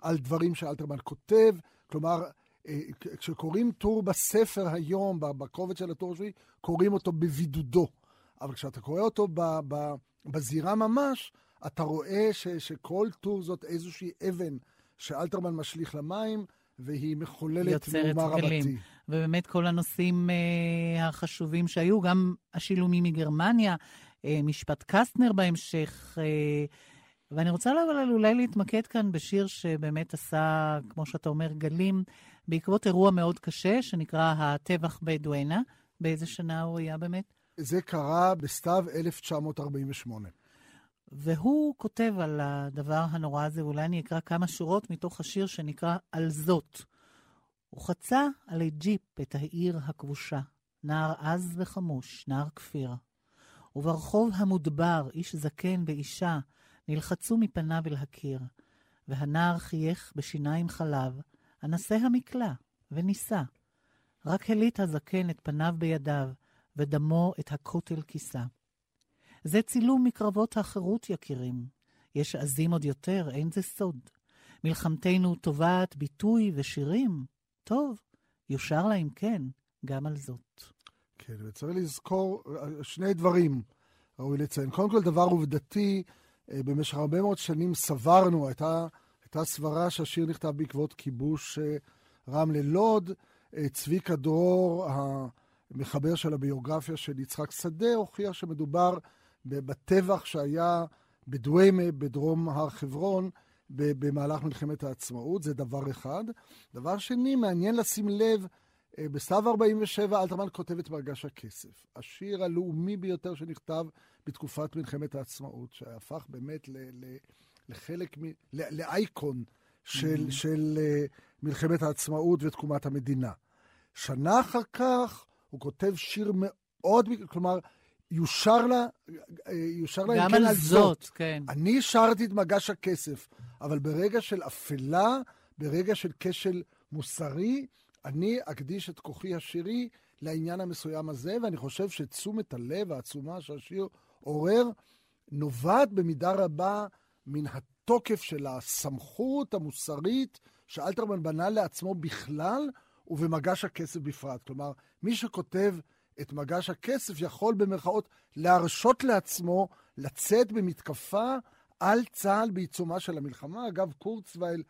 על דברים שאלתרמן כותב. כלומר, אה, כשקוראים טור בספר היום, בקובץ של הטור השביעי, קוראים אותו בבידודו. אבל כשאתה קורא אותו ב, ב, בזירה ממש, אתה רואה ש, שכל טור זאת איזושהי אבן שאלתרמן משליך למים, והיא מחוללת מהומה רבתי. ובאמת כל הנושאים אה, החשובים שהיו, גם השילומים מגרמניה, אה, משפט קסטנר בהמשך. אה, ואני רוצה אבל אולי להתמקד כאן בשיר שבאמת עשה, כמו שאתה אומר, גלים, בעקבות אירוע מאוד קשה, שנקרא הטבח בדואנה. באיזה שנה הוא היה באמת? זה קרה בסתיו 1948. והוא כותב על הדבר הנורא הזה, אולי אני אקרא כמה שורות מתוך השיר שנקרא "על זאת". הוא חצה עלי ג'יפ את העיר הכבושה, נער עז וחמוש, נער כפיר. וברחוב המודבר, איש זקן ואישה נלחצו מפניו אל הקיר, והנער חייך בשיניים חלב, אנסה המקלע, ונישא. רק הליט הזקן את פניו בידיו, ודמו את הכותל כיסה. זה צילום מקרבות החירות, יקירים. יש עזים עוד יותר, אין זה סוד. מלחמתנו טובעת ביטוי ושירים. טוב, יושר לה אם כן, גם על זאת. כן, וצריך לזכור שני דברים, ראוי לציין. קודם כל, דבר עובדתי, אה, במשך הרבה מאוד שנים סברנו, הייתה, הייתה סברה שהשיר נכתב בעקבות כיבוש אה, רמלה לוד. אה, צביקה דרור, מחבר של הביוגרפיה של יצחק שדה, הוכיח שמדובר בטבח שהיה בדוויימה, בדרום הר חברון, במהלך מלחמת העצמאות, זה דבר אחד. דבר שני, מעניין לשים לב, אה, בסתיו 47 אלתרמן כותב את מרגש הכסף, השיר הלאומי ביותר שנכתב בתקופת מלחמת העצמאות, שהפך באמת ל, ל, לחלק, מ, ל, לאייקון של, mm-hmm. של uh, מלחמת העצמאות ותקומת המדינה. שנה אחר כך הוא כותב שיר מאוד, כלומר, יושר לה, אה, יושר לה, גם כן על זאת, כן. אני שרתי את מגש הכסף, אבל ברגע של אפלה, ברגע של כשל מוסרי, אני אקדיש את כוחי השירי לעניין המסוים הזה, ואני חושב שתשומת הלב העצומה שהשיר עורר, נובעת במידה רבה מן התוקף של הסמכות המוסרית שאלתרמן בנה לעצמו בכלל, ובמגש הכסף בפרט. כלומר, מי שכותב את מגש הכסף יכול במרכאות להרשות לעצמו לצאת במתקפה על צה"ל בעיצומה של המלחמה. אגב, קורצווייל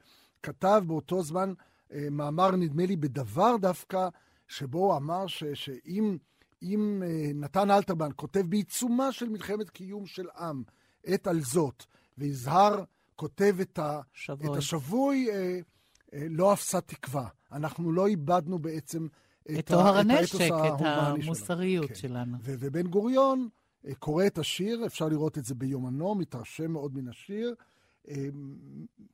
כתב באותו זמן אה, מאמר, נדמה לי, בדבר דווקא, שבו הוא אמר ש, שאם אם, אה, נתן אלתרמן כותב בעיצומה של מלחמת קיום של עם את על זאת, ויזהר כותב את, ה, את השבוי, אה, אה, לא אפסה תקווה. אנחנו לא איבדנו בעצם את טוהר הנשק, את המוסריות כן. שלנו. ובן גוריון אה, קורא את השיר, אפשר לראות את זה ביומנו, מתרשם מאוד מן השיר. אה,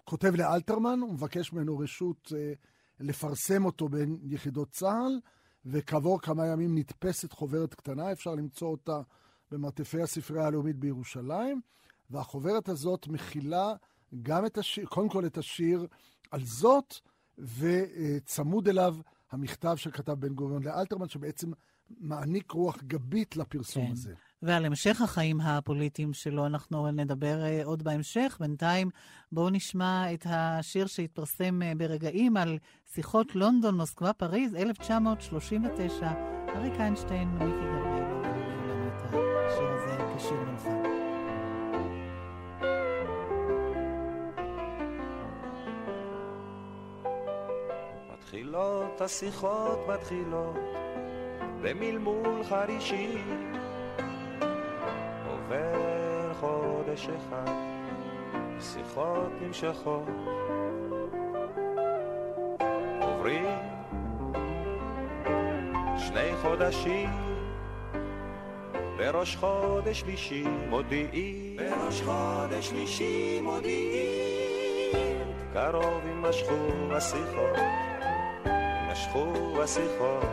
כותב לאלתרמן, הוא מבקש ממנו רשות אה, לפרסם אותו בין יחידות צה"ל, וכעבור כמה ימים נתפסת חוברת קטנה, אפשר למצוא אותה במרתפי הספרייה הלאומית בירושלים, והחוברת הזאת מכילה גם את השיר, קודם כל את השיר על זאת, וצמוד אליו המכתב שכתב בן גוריון לאלתרמן, שבעצם מעניק רוח גבית לפרסום כן. הזה. ועל המשך החיים הפוליטיים שלו אנחנו נדבר uh, עוד בהמשך. בינתיים בואו נשמע את השיר שהתפרסם uh, ברגעים על שיחות לונדון, מוסקבה, פריז, 1939. אריק איינשטיין, מיקי את השיר הזה כשיר מלחם. מתחילות השיחות מתחילות במלמול חרישי. עובר חודש אחד שיחות נמשכות. עוברים שני חודשים בראש חודש שלישי מודיעין בראש חודש שלישי מודיעין קרוב יימשכו השיחות יימשכו השיחות.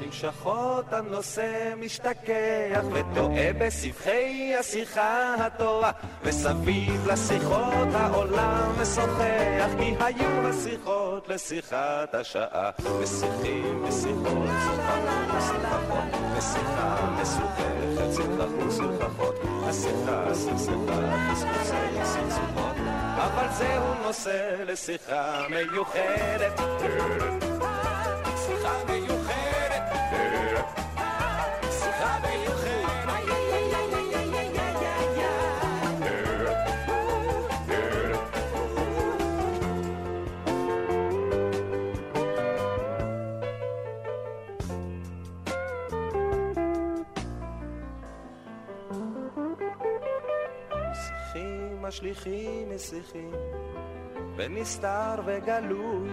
נמשכות, הנושא משתכח וטועה בסבכי השיחה הטובה וסביב לשיחות העולם משוחח כי היו השיחות לשיחת השעה. ושיחים ושיחות שיחקנו שיחקות ושיחה מסוככת שיחקנו שיחקות השיחה סכסכה קשקושי סכסוכות אבל זהו נושא לשיחה מיוחדת משיחים בנסתר וגלוי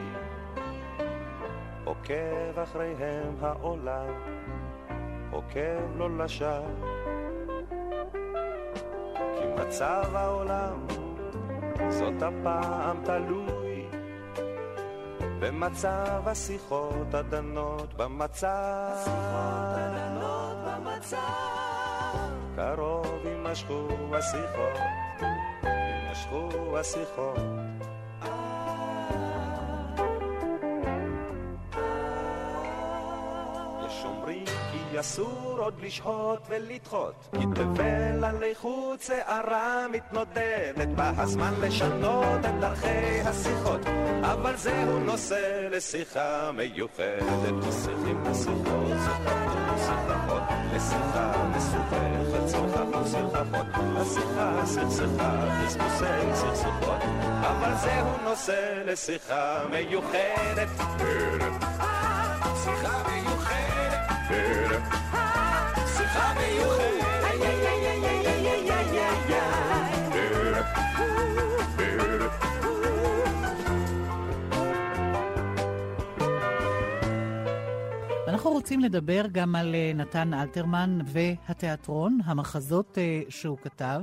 עוקב אחריהם העולם עוקב לא לשווא. כי מצב העולם זאת הפעם תלוי במצב השיחות הדנות במצב. השיחות הדנות במצב. קרוב יימשכו השיחות יימשכו השיחות. אסור עוד לשהות ולדחות, כי תבל עלי חוץ שערה מתנודדת, בא הזמן לשנות את דרכי השיחות, אבל זהו נושא לשיחה מיוחדת, משיחים לשיחות, שיחות, לשיחה מסובכת, שיחה ושיחות, השיחה סכסכה, פספוסי סכסוכות, אבל זהו נושא לשיחה מיוחדת. שיחה מיוחדת. שיחה מיוחדת. אנחנו רוצים לדבר גם על אה, נתן אלתרמן והתיאטרון, המחזות אה, שהוא כתב.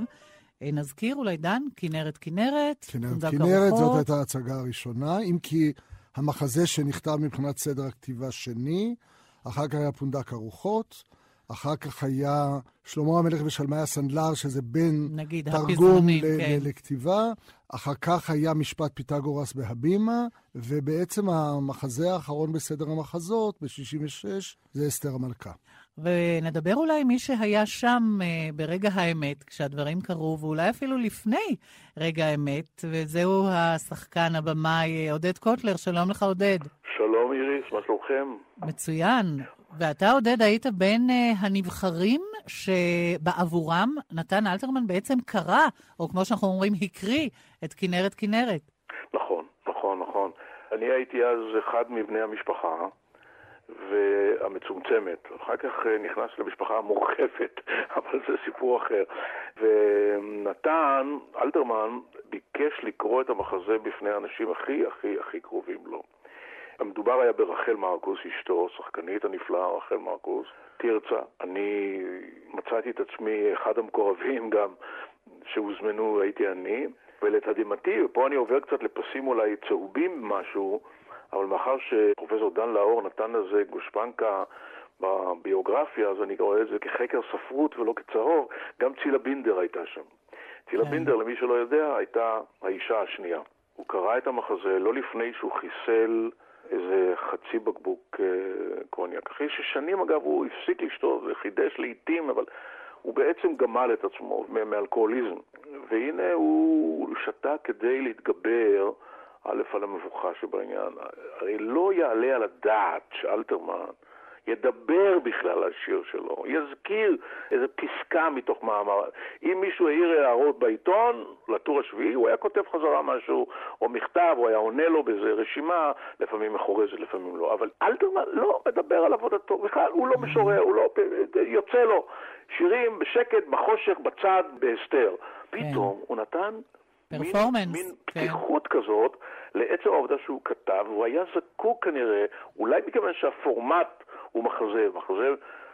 אה, נזכיר אולי, דן, כנרת כנרת, כנרת כנרת, זאת. הייתה ההצגה הראשונה, אם כי המחזה שנכתב מבחינת סדר הכתיבה שני, אחר כך היה פונדק הרוחות, אחר כך היה שלמה המלך ושלמי הסנדלר, שזה בין נגיד, תרגום ל- כן. לכתיבה, אחר כך היה משפט פיתגורס בהבימה, ובעצם המחזה האחרון בסדר המחזות, ב-66, זה אסתר המלכה. ונדבר אולי עם מי שהיה שם אה, ברגע האמת, כשהדברים קרו, ואולי אפילו לפני רגע האמת, וזהו השחקן, הבמאי, אה, עודד קוטלר. שלום לך, עודד. שלום איריס, מה שלומכם? מצוין. ואתה, עודד, היית בין אה, הנבחרים שבעבורם נתן אלתרמן בעצם קרא, או כמו שאנחנו אומרים, הקריא את כנרת כנרת. נכון, נכון, נכון. אני הייתי אז אחד מבני המשפחה והמצומצמת. אחר כך אה, נכנס למשפחה המורחבת, אבל זה סיפור אחר. ונתן, אלתרמן, ביקש לקרוא את המחזה בפני האנשים הכי הכי הכי קרובים לו. המדובר היה ברחל מרקוס, אשתו, שחקנית הנפלאה רחל מרקוס, תרצה. אני מצאתי את עצמי אחד המקורבים גם שהוזמנו, הייתי אני, ולתדהמתי, ופה אני עובר קצת לפסים אולי צהובים משהו, אבל מאחר שפרופסור דן לאור נתן לזה גושפנקה בביוגרפיה, אז אני רואה את זה כחקר ספרות ולא כצהוב, גם צילה בינדר הייתה שם. צילה בינדר, למי שלא יודע, הייתה האישה השנייה. הוא קרא את המחזה לא לפני שהוא חיסל איזה חצי בקבוק אה, קוניאק. אחרי ששנים, אגב, הוא הפסיק לשתות וחידש לעיתים, אבל הוא בעצם גמל את עצמו מאלכוהוליזם. והנה הוא שתה כדי להתגבר, א', על המבוכה שבעניין. הרי לא יעלה על הדעת שאלתרמן ידבר בכלל על שיר שלו, יזכיר איזה פסקה מתוך מאמר. אם מישהו העיר הערות בעיתון, לטור השביעי, הוא היה כותב חזרה משהו, או מכתב, הוא היה עונה לו באיזה רשימה, לפעמים מחורזת, לפעמים לא. אבל אלתרמן לא מדבר על עבודתו, בכלל, הוא לא משורר, הוא לא... יוצא לו שירים בשקט, בחושך, בצד, בהסתר. פתאום הוא נתן פרפורמנס, מין כן. פתיחות כזאת לעצם העובדה שהוא כתב, והוא היה זקוק כנראה, אולי מכיוון שהפורמט הוא מחזה, מחזה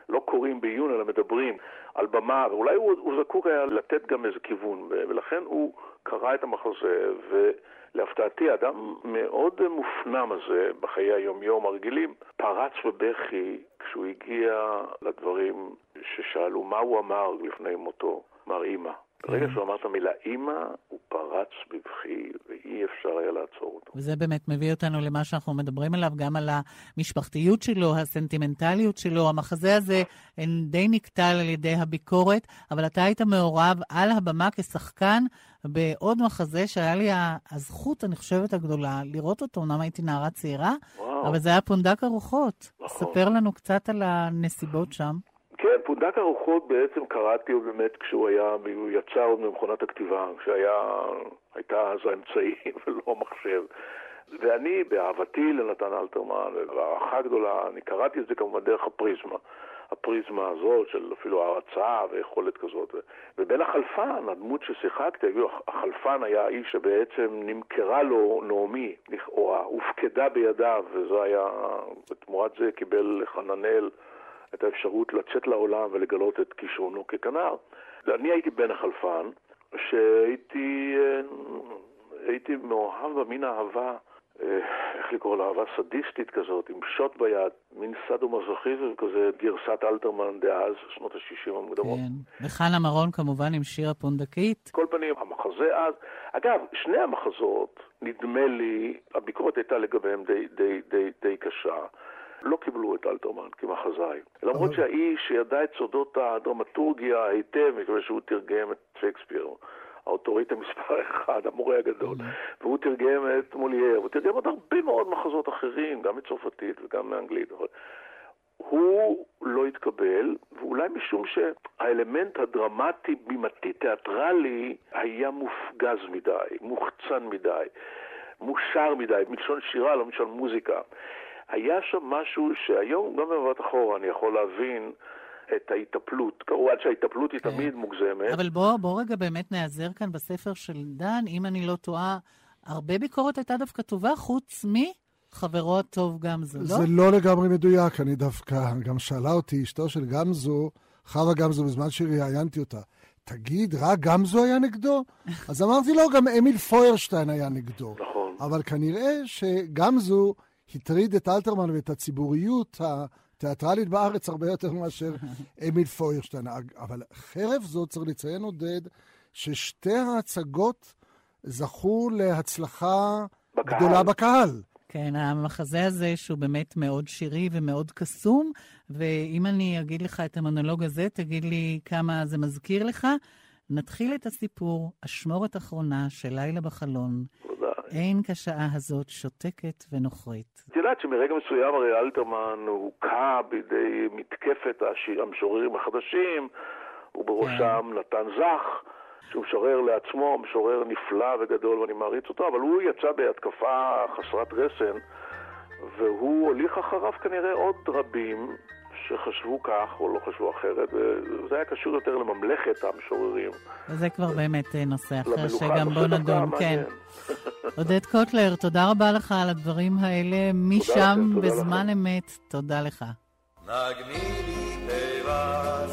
לא קוראים בעיון אלא מדברים על במה, ואולי הוא, הוא זקוק היה לתת גם איזה כיוון, ולכן הוא קרא את המחזה, ולהפתעתי, האדם מאוד מופנם הזה בחיי היום-יום הרגילים, פרץ בבכי כשהוא הגיע לדברים ששאלו מה הוא אמר לפני מותו, מר אימא. ברגע שהוא אמר את המילה אימא, הוא פרץ בבכי, ואי אפשר היה לעצור אותו. וזה באמת מביא אותנו למה שאנחנו מדברים עליו, גם על המשפחתיות שלו, הסנטימנטליות שלו. המחזה הזה די נקטל על ידי הביקורת, אבל אתה היית מעורב על הבמה כשחקן בעוד מחזה שהיה לי הזכות, אני חושבת, הגדולה, לראות אותו. אמנם הייתי נערה צעירה, וואו. אבל זה היה פונדק הרוחות. נכון. ספר לנו קצת על הנסיבות שם. כן, פונדק הרוחות בעצם קראתי הוא באמת כשהוא היה, הוא יצא עוד ממכונת הכתיבה, כשהייתה אז האמצעי ולא מחשב. ואני, באהבתי לנתן אלתרמן, ובהערכה גדולה, אני קראתי את זה כמובן דרך הפריזמה. הפריזמה הזאת של אפילו הערצה ויכולת כזאת. ובין החלפן, הדמות ששיחקתי, החלפן היה האיש שבעצם נמכרה לו נעמי, לכאורה, הופקדה בידיו, וזה היה, בתמורת זה קיבל חננאל את האפשרות לצאת לעולם ולגלות את כישרונו ככנר. אני הייתי בן החלפן, שהייתי הייתי מאוהב במין אהבה, איך לקרוא לה, אהבה סדיסטית כזאת, עם שוט ביד, מין סאדו-מזוכיזם כזה, גרסת אלתרמן דאז, שנות ה-60 המוקדמות. כן, וחנה מרון כמובן עם שיר הפונדקית. כל פנים, המחזה אז, אגב, שני המחזות, נדמה לי, הביקורת הייתה לגביהם די, די, די, די קשה. לא קיבלו את אלתרמן כמחזאי. למרות שהאיש שידע את סודות הדרמטורגיה היטב, מכיוון שהוא תרגם את שייקספיר. האוטוריטה מספר אחד, המורה הגדול, והוא תרגם את מולייר, הוא תרגם עוד הרבה מאוד מחזות אחרים, גם מצרפתית וגם מאנגלית. הוא לא התקבל, ואולי משום שהאלמנט הדרמטי, בימתי, תיאטרלי, היה מופגז מדי, מוחצן מדי, מושר מדי, מלשון שירה, לא מלשון מוזיקה. היה שם משהו שהיום, גם במבט אחורה, אני יכול להבין את ההיטפלות. כמובן שההיטפלות היא תמיד מוגזמת. אבל בוא, בוא רגע באמת נעזר כאן בספר של דן, אם אני לא טועה, הרבה ביקורת הייתה דווקא טובה, חוץ מחברו הטוב גמזו, לא? זה לא לגמרי מדויק, אני דווקא, גם שאלה אותי אשתו של גמזו, חווה גמזו, בזמן שראיינתי אותה, תגיד, רק גמזו היה נגדו? אז אמרתי לו, גם אמיל פוירשטיין היה נגדו. נכון. אבל כנראה שגמזו הטריד את אלתרמן ואת הציבוריות התיאטרלית בארץ הרבה יותר מאשר אמיל פוירשטיין. אבל חרף זאת צריך לציין, עודד, ששתי ההצגות זכו להצלחה בקהל. גדולה בקהל. כן, המחזה הזה שהוא באמת מאוד שירי ומאוד קסום, ואם אני אגיד לך את המונולוג הזה, תגיד לי כמה זה מזכיר לך. נתחיל את הסיפור, אשמורת אחרונה של לילה בחלון. אין כשעה הזאת שותקת ונוכרית. את יודעת שמרגע מסוים הרי אלתרמן הוכה בידי מתקפת המשוררים החדשים, ובראשם נתן זך, שהוא משורר לעצמו, משורר נפלא וגדול ואני מעריץ אותו, אבל הוא יצא בהתקפה חסרת רסן, והוא הוליך אחריו כנראה עוד רבים שחשבו כך או לא חשבו אחרת, וזה היה קשור יותר לממלכת המשוררים. וזה כבר באמת אה, נושא אחר שגם נושא בו דווקא נדון, כן. עודד קוטלר, תודה רבה לך על הדברים האלה. משם, בזמן אמת, תודה לך. נגני לי תיבה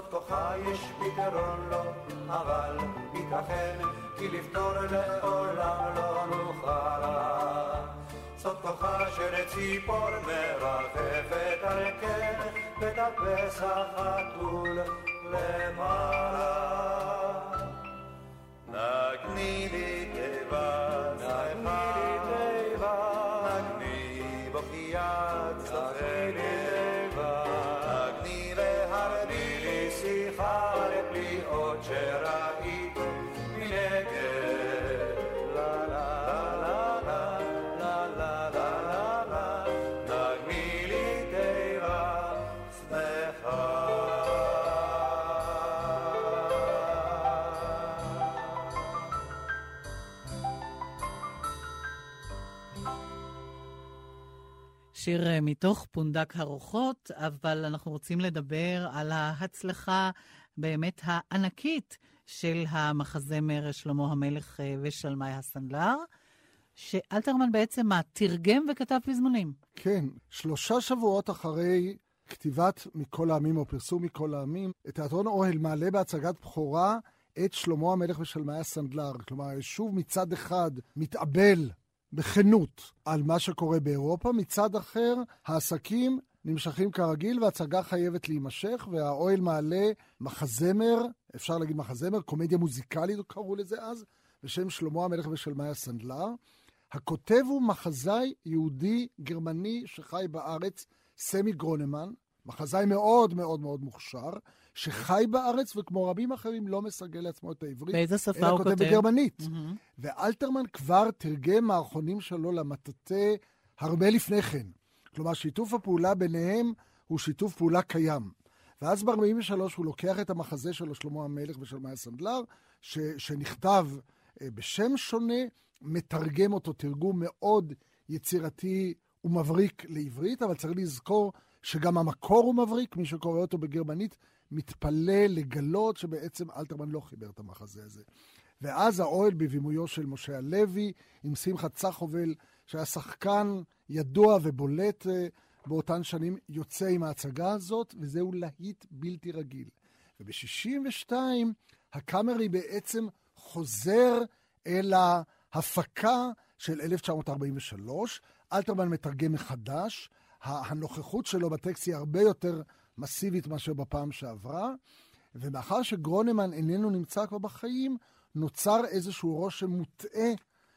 סוד כוחה יש פתרון לו, אבל ייתכן כי לפתור לעולם לא נוכל. סוד כוחה של ציפור מרחפת על כן, וטפס החתול למעלה. נגני לי תיבה, נגני לי תיבה, נגני בוכייה צוחקת, שיר אה, מתוך פונדק הרוחות, אבל אנחנו רוצים לדבר על ההצלחה באמת הענקית של המחזמר שלמה המלך אה, ושלמי הסנדלר, שאלתרמן בעצם מה, תרגם וכתב פזמונים. כן, שלושה שבועות אחרי כתיבת מכל העמים או פרסום מכל העמים, תיאטרון אוהל מעלה בהצגת בכורה את שלמה המלך ושלמי הסנדלר. כלומר, שוב מצד אחד מתאבל בכנות על מה שקורה באירופה, מצד אחר העסקים נמשכים כרגיל וההצגה חייבת להימשך, והאוהל מעלה מחזמר, אפשר להגיד מחזמר, קומדיה מוזיקלית קראו לזה אז, בשם שלמה המלך ושלמי הסנדלר. הכותב הוא מחזאי יהודי גרמני שחי בארץ, סמי גרונמן, מחזאי מאוד מאוד מאוד מוכשר, שחי בארץ וכמו רבים אחרים לא מסגל לעצמו את העברית. באיזה שפה אלא הוא כותב כותב? בגרמנית. מהמם. ואלתרמן כבר תרגם מערכונים שלו למטאטא הרבה לפני כן. כלומר, שיתוף הפעולה ביניהם הוא שיתוף פעולה קיים. ואז ב-43 הוא לוקח את המחזה שלו, שלמה המלך ושלמי הסנדלר, ש- שנכתב אה, בשם שונה, מתרגם אותו תרגום מאוד יצירתי ומבריק לעברית, אבל צריך לזכור שגם המקור הוא מבריק, מי שקורא אותו בגרמנית מתפלא לגלות שבעצם אלתרמן לא חיבר את המחזה הזה. ואז האוהל בבימויו של משה הלוי, עם שמחה צחובל, שהיה שחקן ידוע ובולט אה, באותן שנים, יוצא עם ההצגה הזאת, וזהו להיט בלתי רגיל. וב-62' הקאמרי בעצם חוזר אל ההפקה של 1943. אלתרמן מתרגם מחדש, הנוכחות שלו בטקסט היא הרבה יותר מסיבית מאשר בפעם שעברה, ומאחר שגרונמן איננו נמצא כבר בחיים, נוצר איזשהו רושם מוטעה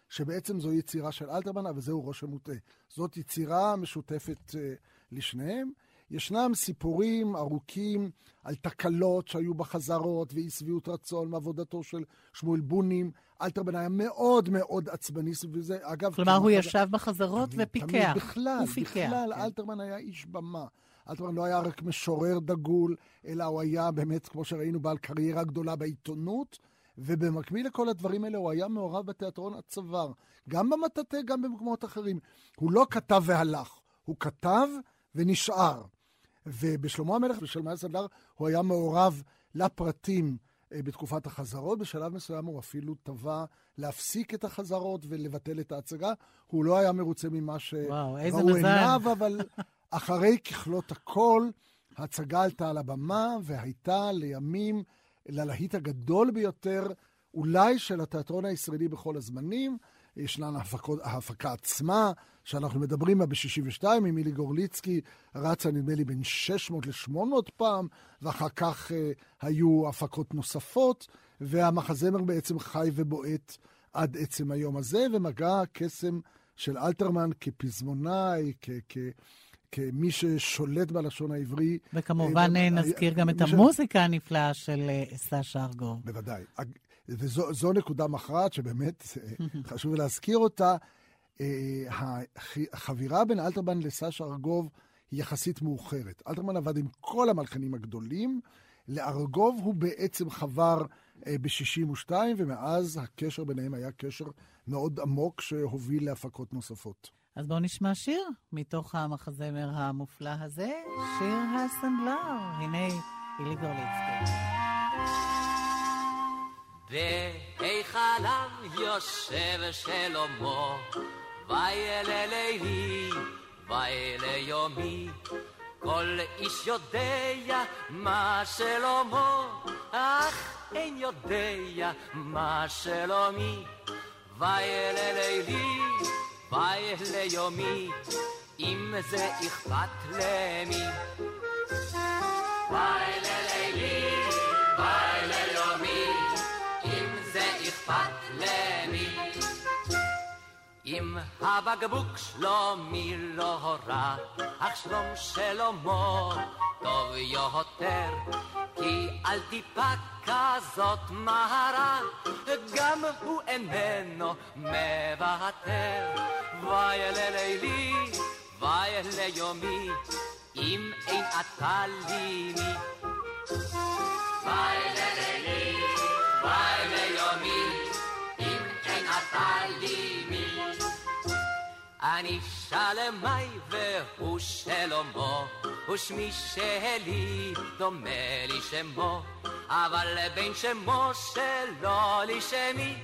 שבעצם זו יצירה של אלתרמן, אבל זהו רושם מוטעה. זאת יצירה משותפת uh, לשניהם. ישנם סיפורים ארוכים על תקלות שהיו בחזרות ואי שביעות רצון מעבודתו של שמואל בונים. אלתרמן היה מאוד מאוד עצבני סביב זה. אגב... כלומר, הוא ישב בחזרות תמיד, ופיקח. תמיד, בכלל, בכלל, כן. אלתרמן היה איש במה. אלתרמן לא היה רק משורר דגול, אלא הוא היה באמת, כמו שראינו, בעל קריירה גדולה בעיתונות. ובמקביל לכל הדברים האלה הוא היה מעורב בתיאטרון הצוואר, גם במטאטא, גם במקומות אחרים. הוא לא כתב והלך, הוא כתב ונשאר. ובשלמה המלך ושלמה סנדלר הוא היה מעורב לפרטים אה, בתקופת החזרות. בשלב מסוים הוא אפילו תבע להפסיק את החזרות ולבטל את ההצגה. הוא לא היה מרוצה ממה שראו. עיניו, אבל אחרי ככלות הכל, ההצגה עלתה על הבמה והייתה לימים ללהיט הגדול ביותר, אולי של התיאטרון הישראלי בכל הזמנים. ישנן ההפקות, ההפקה עצמה, שאנחנו מדברים בה ב-62, עם מילי גורליצקי, רצה נדמה לי בין 600 ל-800 פעם, ואחר כך אה, היו הפקות נוספות, והמחזמר בעצם חי ובועט עד עצם היום הזה, ומגע הקסם של אלתרמן כפזמונאי, כ... כ כמי ששולט בלשון העברי. וכמובן אה, נזכיר גם את ש- המוזיקה הנפלאה של אה, סשה ארגוב. בוודאי. אג- וזו זו נקודה מכרעת שבאמת אה, חשוב להזכיר אותה. אה, הח- החבירה בין אלתרמן לסשה ארגוב היא יחסית מאוחרת. אלתרמן עבד עם כל המלחינים הגדולים, לארגוב הוא בעצם חבר ב-62, ומאז הקשר ביניהם היה קשר מאוד עמוק שהוביל להפקות נוספות. אז בואו נשמע שיר מתוך המחזמר המופלא הזה, שיר הסנדלר. הנה אילי גורליצקי. בהיכלם יושב שלמה, וילא לילי, וילא יומי. כל איש יודע מה שלמה, אך אין יודע מה שלומי. וילא לילי, וילא יומי, אם זה אכפת למי. וילא הבקבוק שלומי לא רע, אך שלום שלמה טוב יותר, כי על טיפה כזאת מהרה, גם הוא איננו מוותר. וילא לילי, וילא יומי, אם אין אתה לי מי. וילא לילי, וילא יומי, אם אין אתה לי. אני שלמי והוא שלמה, ושמי שלי דומה לי שמו, אבל בין שמו שלו לי שמי,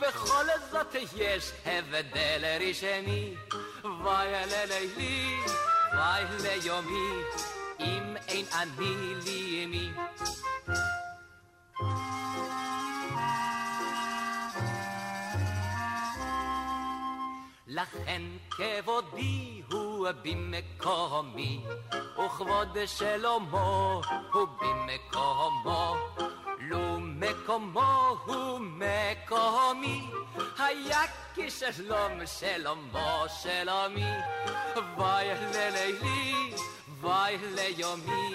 בכל זאת יש הבדל ראשוני. וילא לילי, וילא יומי, אם אין אני לי מי. לכן כבודי הוא במקומי, וכבוד שלמה הוא במקומו. לו מקומו הוא מקומי, היה כשלום שלמה שלומי. וילא לילי, וילא יומי,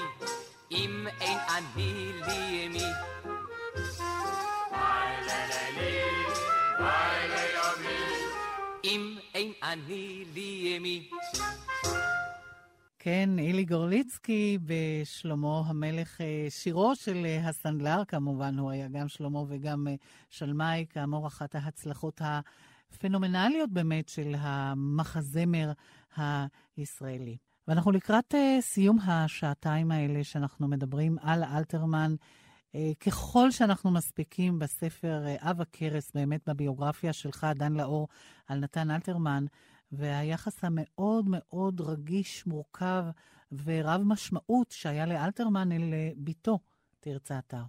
אם אין אני לי מי. וילא לילי, וילא יומי, אם אין אני לי מי. כן, אילי גורליצקי בשלמה המלך, אה, שירו של אה, הסנדלר, כמובן, הוא היה גם שלמה וגם אה, שלמאי, כאמור, אחת ההצלחות הפנומנליות באמת של המחזמר הישראלי. ואנחנו לקראת סיום השעתיים האלה שאנחנו מדברים על אלתרמן. Uh, ככל שאנחנו מספיקים בספר uh, אב הכרס, באמת בביוגרפיה שלך, דן לאור, על נתן אלתרמן, והיחס המאוד מאוד רגיש, מורכב ורב משמעות שהיה לאלתרמן אל בתו, תרצה אתר.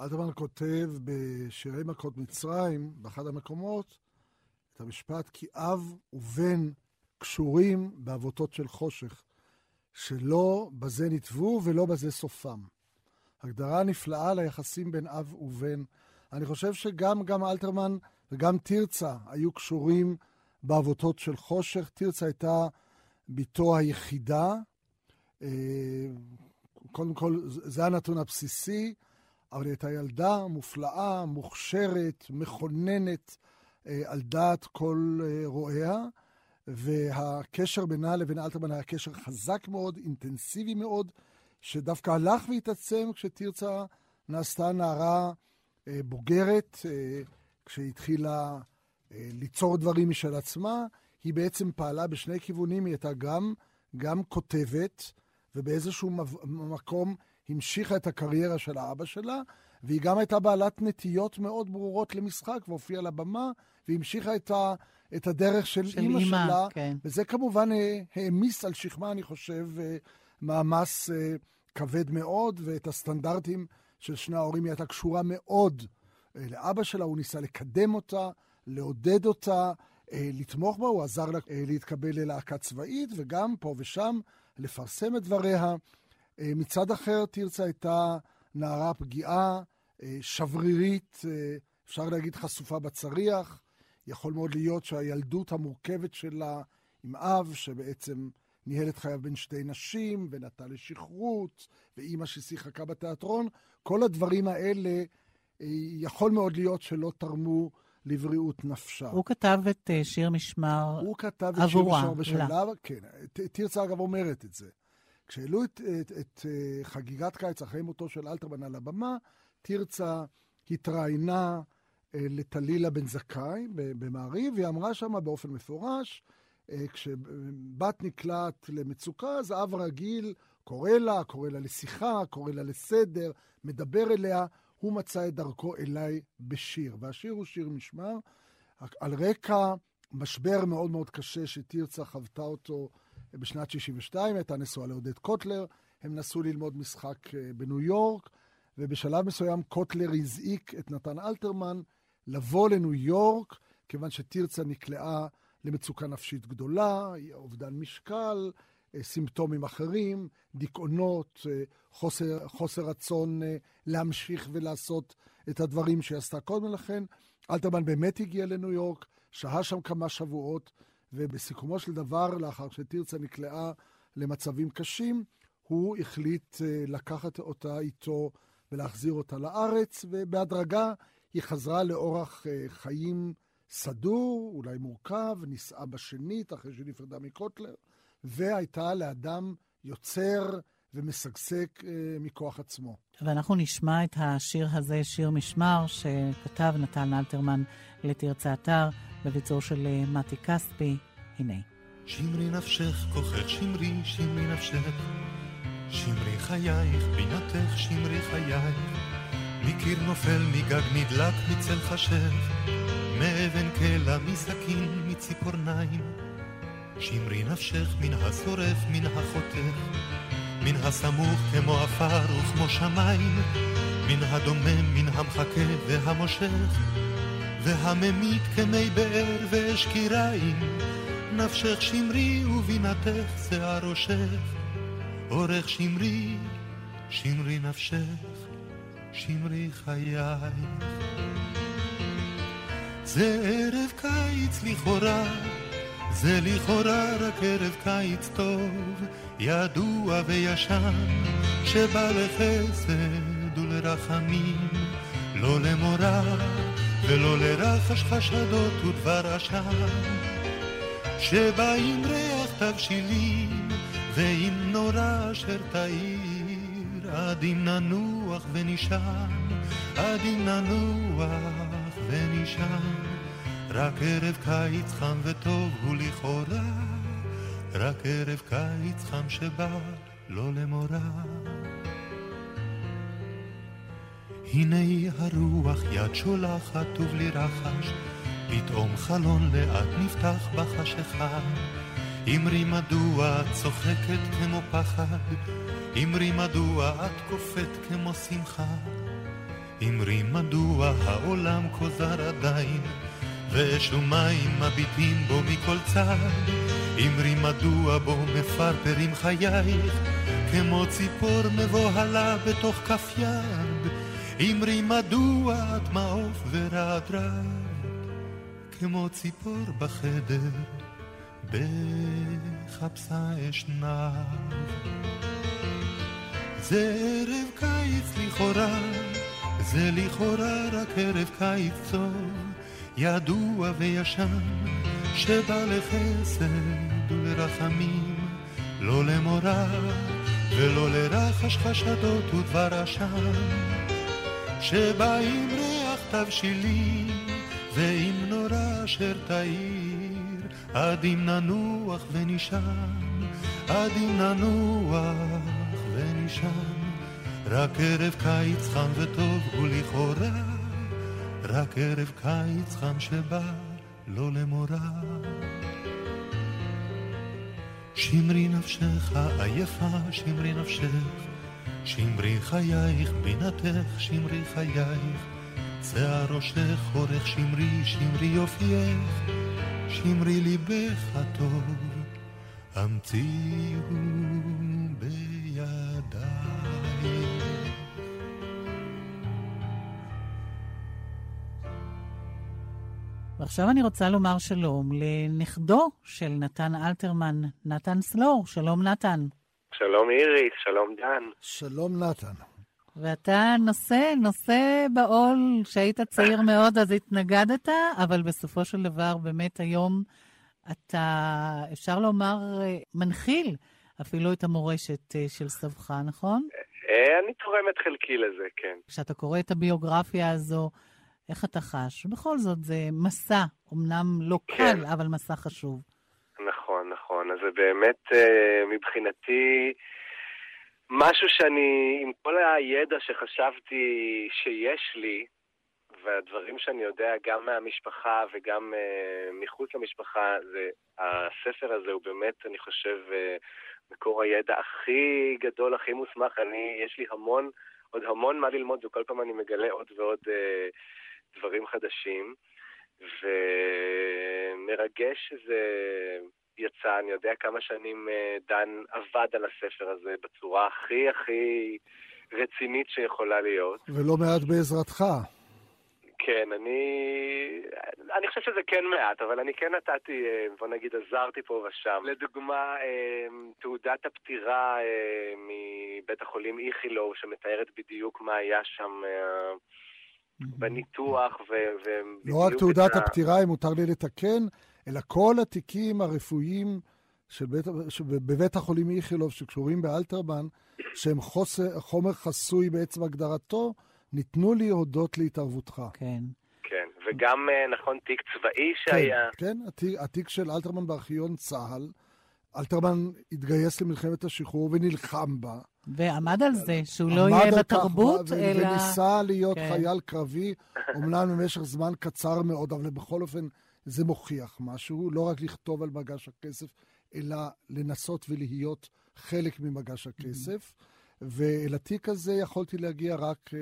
אלתרמן כותב בשירי מכות מצרים, באחד המקומות, את המשפט כי אב ובן קשורים בעבותות של חושך, שלא בזה נתבו ולא בזה סופם. הגדרה נפלאה ליחסים בין אב ובן. אני חושב שגם גם אלתרמן וגם תרצה היו קשורים בעבותות של חושך. תרצה הייתה בתו היחידה. אה, קודם כל, זה הנתון הבסיסי, אבל היא הייתה ילדה מופלאה, מוכשרת, מכוננת, אה, על דעת כל אה, רואיה. והקשר בינה לבין אלתרמן היה קשר חזק מאוד, אינטנסיבי מאוד, שדווקא הלך והתעצם כשתרצה נעשתה נערה אה, בוגרת, אה, כשהיא התחילה אה, ליצור דברים משל עצמה, היא בעצם פעלה בשני כיוונים, היא הייתה גם, גם כותבת, ובאיזשהו מקום המשיכה את הקריירה של האבא שלה, והיא גם הייתה בעלת נטיות מאוד ברורות למשחק, והופיעה לבמה, והמשיכה את ה... את הדרך של, של אימא, אימא שלה, כן. וזה כמובן אה, העמיס על שכמה, אני חושב, אה, מאמץ אה, כבד מאוד, ואת הסטנדרטים של שני ההורים היא הייתה קשורה מאוד לאבא שלה, הוא ניסה לקדם אותה, לעודד אותה, לתמוך בה, הוא עזר לה להתקבל ללהקה צבאית, וגם פה ושם לפרסם את דבריה. מצד אחר, תרצה הייתה נערה פגיעה, שברירית, אפשר להגיד חשופה בצריח, יכול מאוד להיות שהילדות המורכבת שלה עם אב, שבעצם ניהל את חייו בין שתי נשים, ונטה לשכרות, ואימא ששיחקה בתיאטרון, כל הדברים האלה, אה, יכול מאוד להיות שלא תרמו לבריאות נפשה. הוא כתב את אה, שיר משמר עבורה. הוא כתב את שיר משמר בשלב, כן. תרצה אגב אומרת את זה. כשהעלו את, את, את אה, חגיגת קיץ אחרי מותו של אלתרמן על הבמה, תרצה התראיינה לטלילה בן זכאי במעריב, והיא אמרה שם באופן מפורש, כשבת נקלט למצוקה, אז אב רגיל קורא לה, קורא לה לשיחה, קורא לה לסדר, מדבר אליה, הוא מצא את דרכו אליי בשיר. והשיר הוא שיר משמר, על רקע משבר מאוד מאוד קשה שתרצה חוותה אותו בשנת 62, הייתה נשואה לעודד קוטלר, הם נסעו ללמוד משחק אה, בניו יורק, ובשלב מסוים קוטלר הזעיק את נתן אלתרמן לבוא לניו יורק, כיוון שתרצה נקלעה למצוקה נפשית גדולה, אובדן משקל, אה, סימפטומים אחרים, דיכאונות, אה, חוסר, חוסר רצון אה, להמשיך ולעשות את הדברים שהיא עשתה קודם לכן. אלתרמן באמת הגיע לניו יורק, שהה שם כמה שבועות, ובסיכומו של דבר, לאחר שתרצה נקלעה למצבים קשים, הוא החליט לקחת אותה איתו ולהחזיר אותה לארץ, ובהדרגה היא חזרה לאורח חיים סדור, אולי מורכב, נישאה בשנית אחרי שנפרדה מקוטלר, והייתה לאדם יוצר ומשגשג אה, מכוח עצמו. ואנחנו נשמע את השיר הזה, שיר משמר, שכתב נתן אלתרמן לתרצה אתר, בביצור של אה, מתי כספי. הנה. שמרי נפשך, כוחך שמרי, שמרי נפשך, שמרי חייך, בינתך, שמרי חייך. מקיר נופל, מגג נדלק, מצל חשב, קלע, מסכין, מציפורניים. שמרי נפשך מן השורף, מן החותך, מן הסמוך כמו עפר וכמו שמיים, מן הדומם, מן המחכה והמושך, והממית כמי באר ואש קיריים. נפשך שמרי ובינתך שיער ראשך, אורך שמרי, שמרי נפשך. שמרי חייך. זה ערב קיץ לכאורה, זה לכאורה רק ערב קיץ טוב, ידוע וישן, שבא לחסד ולרחמים, לא למורא ולא לרחש חשדות ודבר עשן, שבא עם ריח תבשילים ועם נורא אשר תאיר. עד אם ננוח ונשען, עד אם ננוח ונשען. רק ערב קיץ חם וטוב הוא לכאורה, רק ערב קיץ חם שבא לא למורא. הנה הרוח יד שולחת ובלי רחש, פתאום חלון לאט נפתח בחשיכה. אמרי מדוע את צוחקת כמו פחד, אמרי מדוע את קופאת כמו שמחה. אמרי מדוע העולם כוזר עדיין, ואש ומים מביטים בו מכל צד. אמרי מדוע בו מפרפרים חייך, כמו ציפור מבוהלה בתוך כף יד. אמרי מדוע את מעוף ורעד כמו ציפור בחדר, בחפשה אשנב. זה ערב קיץ לכאורה, זה לכאורה רק ערב קיץ טוב, ידוע וישן, שבא לחסד ולרחמים, לא למורא ולא לרחש חשדות ודבר עשן, שבא עם ריח תבשילים ועם נורא אשר תאיר, עד אם ננוח ונשען, עד אם ננוח ונשען, רק ערב קיץ חם וטוב הוא לכאורה, רק ערב קיץ חם שבא לא למורא. שמרי נפשך עייפה, שמרי נפשך, שמרי חייך בינתך, שמרי חייך, שיער ראשך אורך שמרי, שמרי יופייך, שמרי ליבך הטוב, המציאו בידיי. ועכשיו אני רוצה לומר שלום לנכדו של נתן אלתרמן, נתן סלור. שלום, נתן. שלום איריס, שלום דן. שלום נתן. ואתה נושא, נושא בעול, כשהיית צעיר מאוד אז התנגדת, אבל בסופו של דבר באמת היום אתה, אפשר לומר, מנחיל אפילו את המורשת אה, של סבך, נכון? אה, אני תורם את חלקי לזה, כן. כשאתה קורא את הביוגרפיה הזו, איך אתה חש? בכל זאת, זה מסע, אמנם לא כן. קל, אבל מסע חשוב. נכון, נכון. אז זה באמת אה, מבחינתי משהו שאני, עם כל הידע שחשבתי שיש לי, והדברים שאני יודע גם מהמשפחה וגם uh, מחוץ למשפחה, זה, הספר הזה הוא באמת, אני חושב, uh, מקור הידע הכי גדול, הכי מוסמך. אני, יש לי המון, עוד המון מה ללמוד, וכל פעם אני מגלה עוד ועוד uh, דברים חדשים. ומרגש שזה יצא, אני יודע כמה שנים uh, דן עבד על הספר הזה בצורה הכי הכי רצינית שיכולה להיות. ולא מעט בעזרתך. כן, אני... אני חושב שזה כן מעט, אבל אני כן נתתי, אה, בוא נגיד, עזרתי פה ושם. לדוגמה, אה, תעודת הפטירה אה, מבית החולים איכילוב, שמתארת בדיוק מה היה שם בניתוח, ו... לא רק תעודת הפטירה, אם מותר לי לתקן, אלא כל התיקים הרפואיים בבית החולים איכילוב שקשורים באלתרמן, שהם חומר חסוי בעצם הגדרתו, ניתנו לי הודות להתערבותך. כן. כן, וגם, נכון, תיק צבאי שהיה. כן, כן, התיק, התיק של אלתרמן בארכיון צה"ל. אלתרמן התגייס למלחמת השחרור ונלחם בה. ועמד על זה, שהוא לא יהיה בתרבות, ו- אלא... וניסה להיות כן. חייל קרבי, אומנם במשך זמן קצר מאוד, אבל בכל אופן זה מוכיח משהו, לא רק לכתוב על מגש הכסף, אלא לנסות ולהיות חלק ממגש הכסף. ואל התיק הזה יכולתי להגיע רק uh,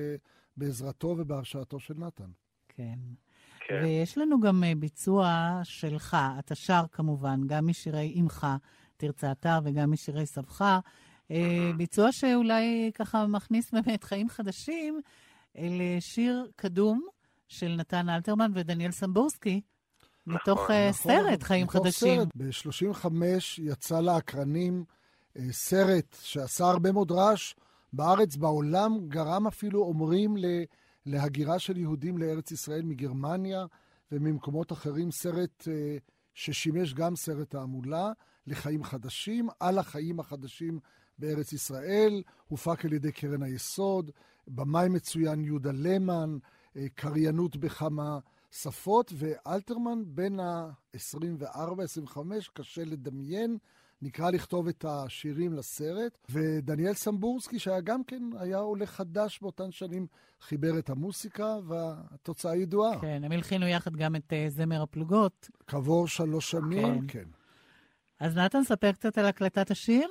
בעזרתו ובהרשאתו של נתן. כן. כן. ויש לנו גם אה, ביצוע שלך, אתה שר כמובן, גם משירי אמך, תרצה אתר, וגם משירי סבך. אה, ביצוע שאולי ככה מכניס באמת חיים חדשים לשיר קדום של נתן אלתרמן ודניאל סמבורסקי, מתוך אה, נכון, סרט חיים מתוך חדשים. ב-35 יצא לאקרנים אה, סרט שעשה הרבה מאוד רעש בארץ, בעולם, גרם אפילו, אומרים, להגירה של יהודים לארץ ישראל מגרמניה וממקומות אחרים, סרט אה, ששימש גם סרט תעמולה לחיים חדשים, על החיים החדשים בארץ ישראל, הופק על ידי קרן היסוד, במאי מצוין יהודה למן, אה, קריינות בכמה שפות, ואלתרמן בין ה-24-25, קשה לדמיין, נקרא לכתוב את השירים לסרט, ודניאל סמבורסקי, שהיה גם כן, היה עולה חדש באותן שנים, חיבר את המוסיקה, והתוצאה ידועה. כן, הם הלחינו יחד גם את uh, זמר הפלוגות. כעבור שלוש שנים, כן. כן. אז נתן, ספר קצת על הקלטת השיר.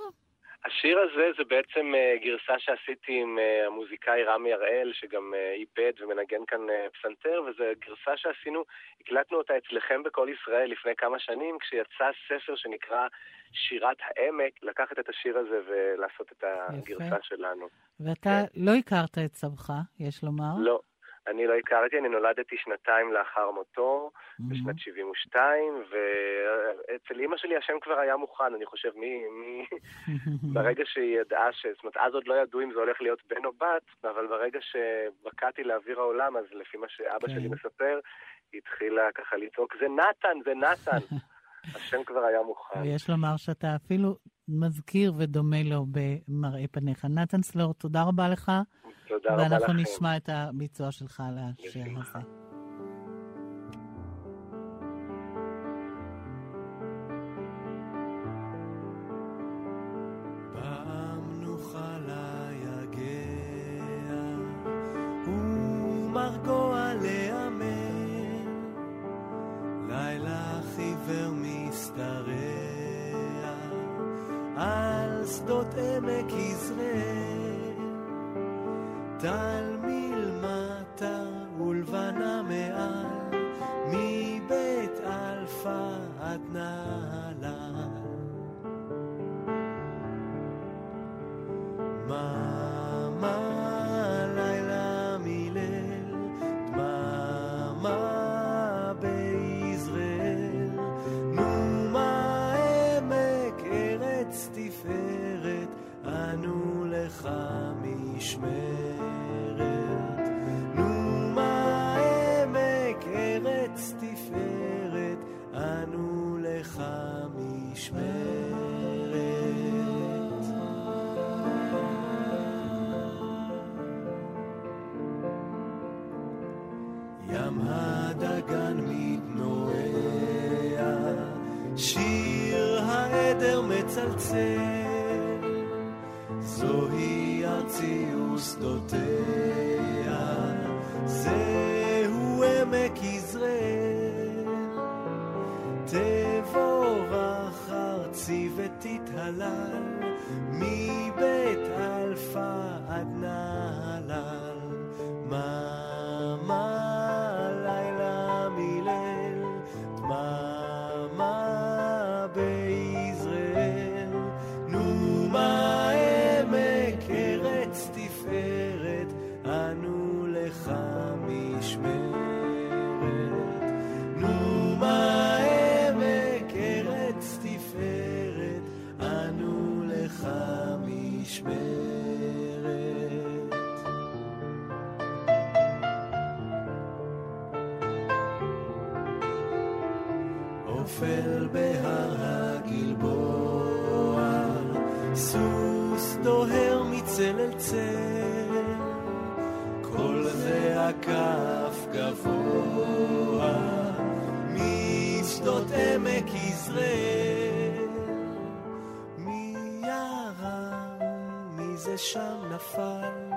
השיר הזה זה בעצם uh, גרסה שעשיתי עם uh, המוזיקאי רמי הראל, שגם uh, איבד ומנגן כאן uh, פסנתר, וזו גרסה שעשינו, הקלטנו אותה אצלכם בכל ישראל לפני כמה שנים, כשיצא ספר שנקרא שירת העמק, לקחת את השיר הזה ולעשות את הגרסה יפה. שלנו. ואתה כן. לא הכרת את סבך, יש לומר? לא, אני לא הכרתי, אני נולדתי שנתיים לאחר מותו, mm-hmm. בשנת 72, ואצל אימא שלי השם כבר היה מוכן, אני חושב, מי... מי... ברגע שהיא ידעה ש... זאת אומרת, אז עוד לא ידעו אם זה הולך להיות בן או בת, אבל ברגע שבקעתי לאוויר העולם, אז לפי מה שאבא okay. שלי כן. מספר, היא התחילה ככה לצעוק, זה נתן, זה נתן. השם כבר היה מוכן. ויש לומר שאתה אפילו מזכיר ודומה לו במראה פניך. נתן סלור, תודה רבה לך. תודה רבה לכם. ואנחנו נשמע את הביצוע שלך על השיר הזה. זה שם נפל,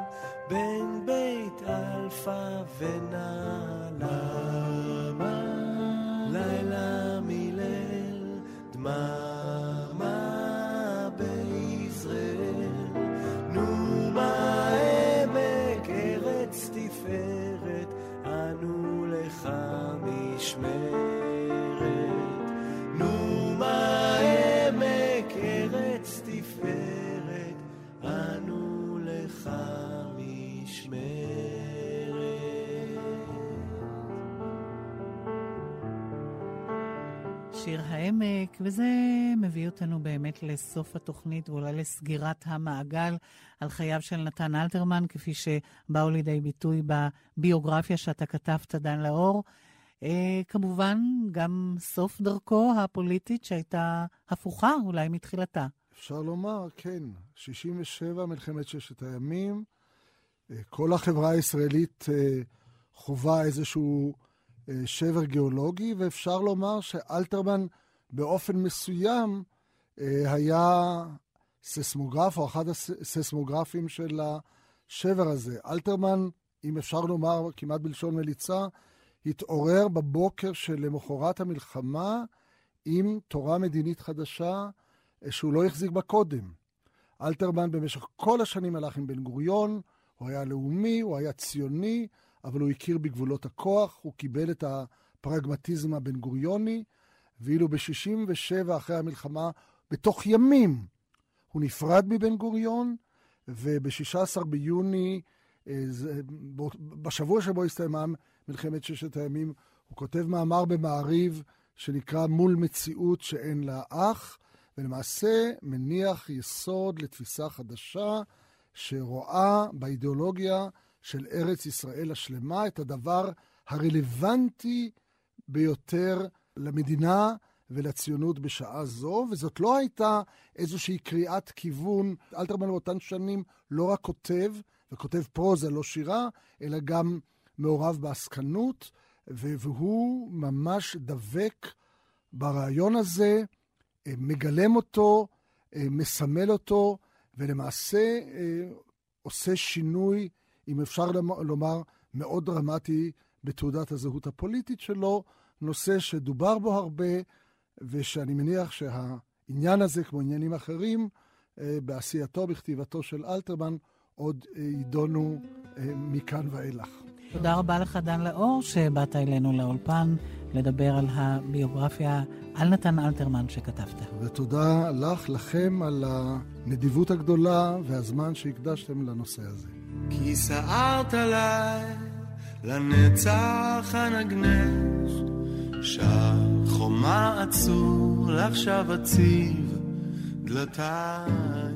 בין בית אלפא ונעלה. העמק, וזה מביא אותנו באמת לסוף התוכנית ואולי לסגירת המעגל על חייו של נתן אלתרמן, כפי שבאו לידי ביטוי בביוגרפיה שאתה כתבת, דן לאור. אה, כמובן, גם סוף דרכו הפוליטית שהייתה הפוכה אולי מתחילתה. אפשר לומר, כן. 67, מלחמת ששת הימים. אה, כל החברה הישראלית אה, חווה איזשהו אה, שבר גיאולוגי, ואפשר לומר שאלתרמן באופן מסוים אה, היה ססמוגרף, או אחד הססמוגרפים של השבר הזה. אלתרמן, אם אפשר לומר כמעט בלשון מליצה, התעורר בבוקר שלמחרת המלחמה עם תורה מדינית חדשה שהוא לא החזיק בה קודם. אלתרמן במשך כל השנים הלך עם בן גוריון, הוא היה לאומי, הוא היה ציוני, אבל הוא הכיר בגבולות הכוח, הוא קיבל את הפרגמטיזם הבן גוריוני, ואילו ב-67' אחרי המלחמה, בתוך ימים, הוא נפרד מבן גוריון, וב-16 ביוני, אה, בשבוע שבו הסתיימה מלחמת ששת הימים, הוא כותב מאמר במעריב שנקרא מול מציאות שאין לה אח, ולמעשה מניח יסוד לתפיסה חדשה שרואה באידיאולוגיה של ארץ ישראל השלמה את הדבר הרלוונטי ביותר למדינה ולציונות בשעה זו, וזאת לא הייתה איזושהי קריאת כיוון. אלתרמן באותן שנים לא רק כותב, וכותב פרוזה, לא שירה, אלא גם מעורב בעסקנות, והוא ממש דבק ברעיון הזה, אה, מגלם אותו, אה, מסמל אותו, ולמעשה אה, עושה שינוי, אם אפשר לומר, מאוד דרמטי בתעודת הזהות הפוליטית שלו, נושא שדובר בו הרבה, ושאני מניח שהעניין הזה, כמו עניינים אחרים, בעשייתו, בכתיבתו של אלתרמן, עוד יידונו מכאן ואילך. תודה רבה לך, דן לאור, שבאת אלינו לאולפן לדבר על הביוגרפיה על נתן אלתרמן שכתבת. ותודה לך, לכם, על הנדיבות הגדולה והזמן שהקדשתם לנושא הזה. כי סערת עליי לנצח הנגנך, שהחומה עצור, לך שב אציב דלתיים.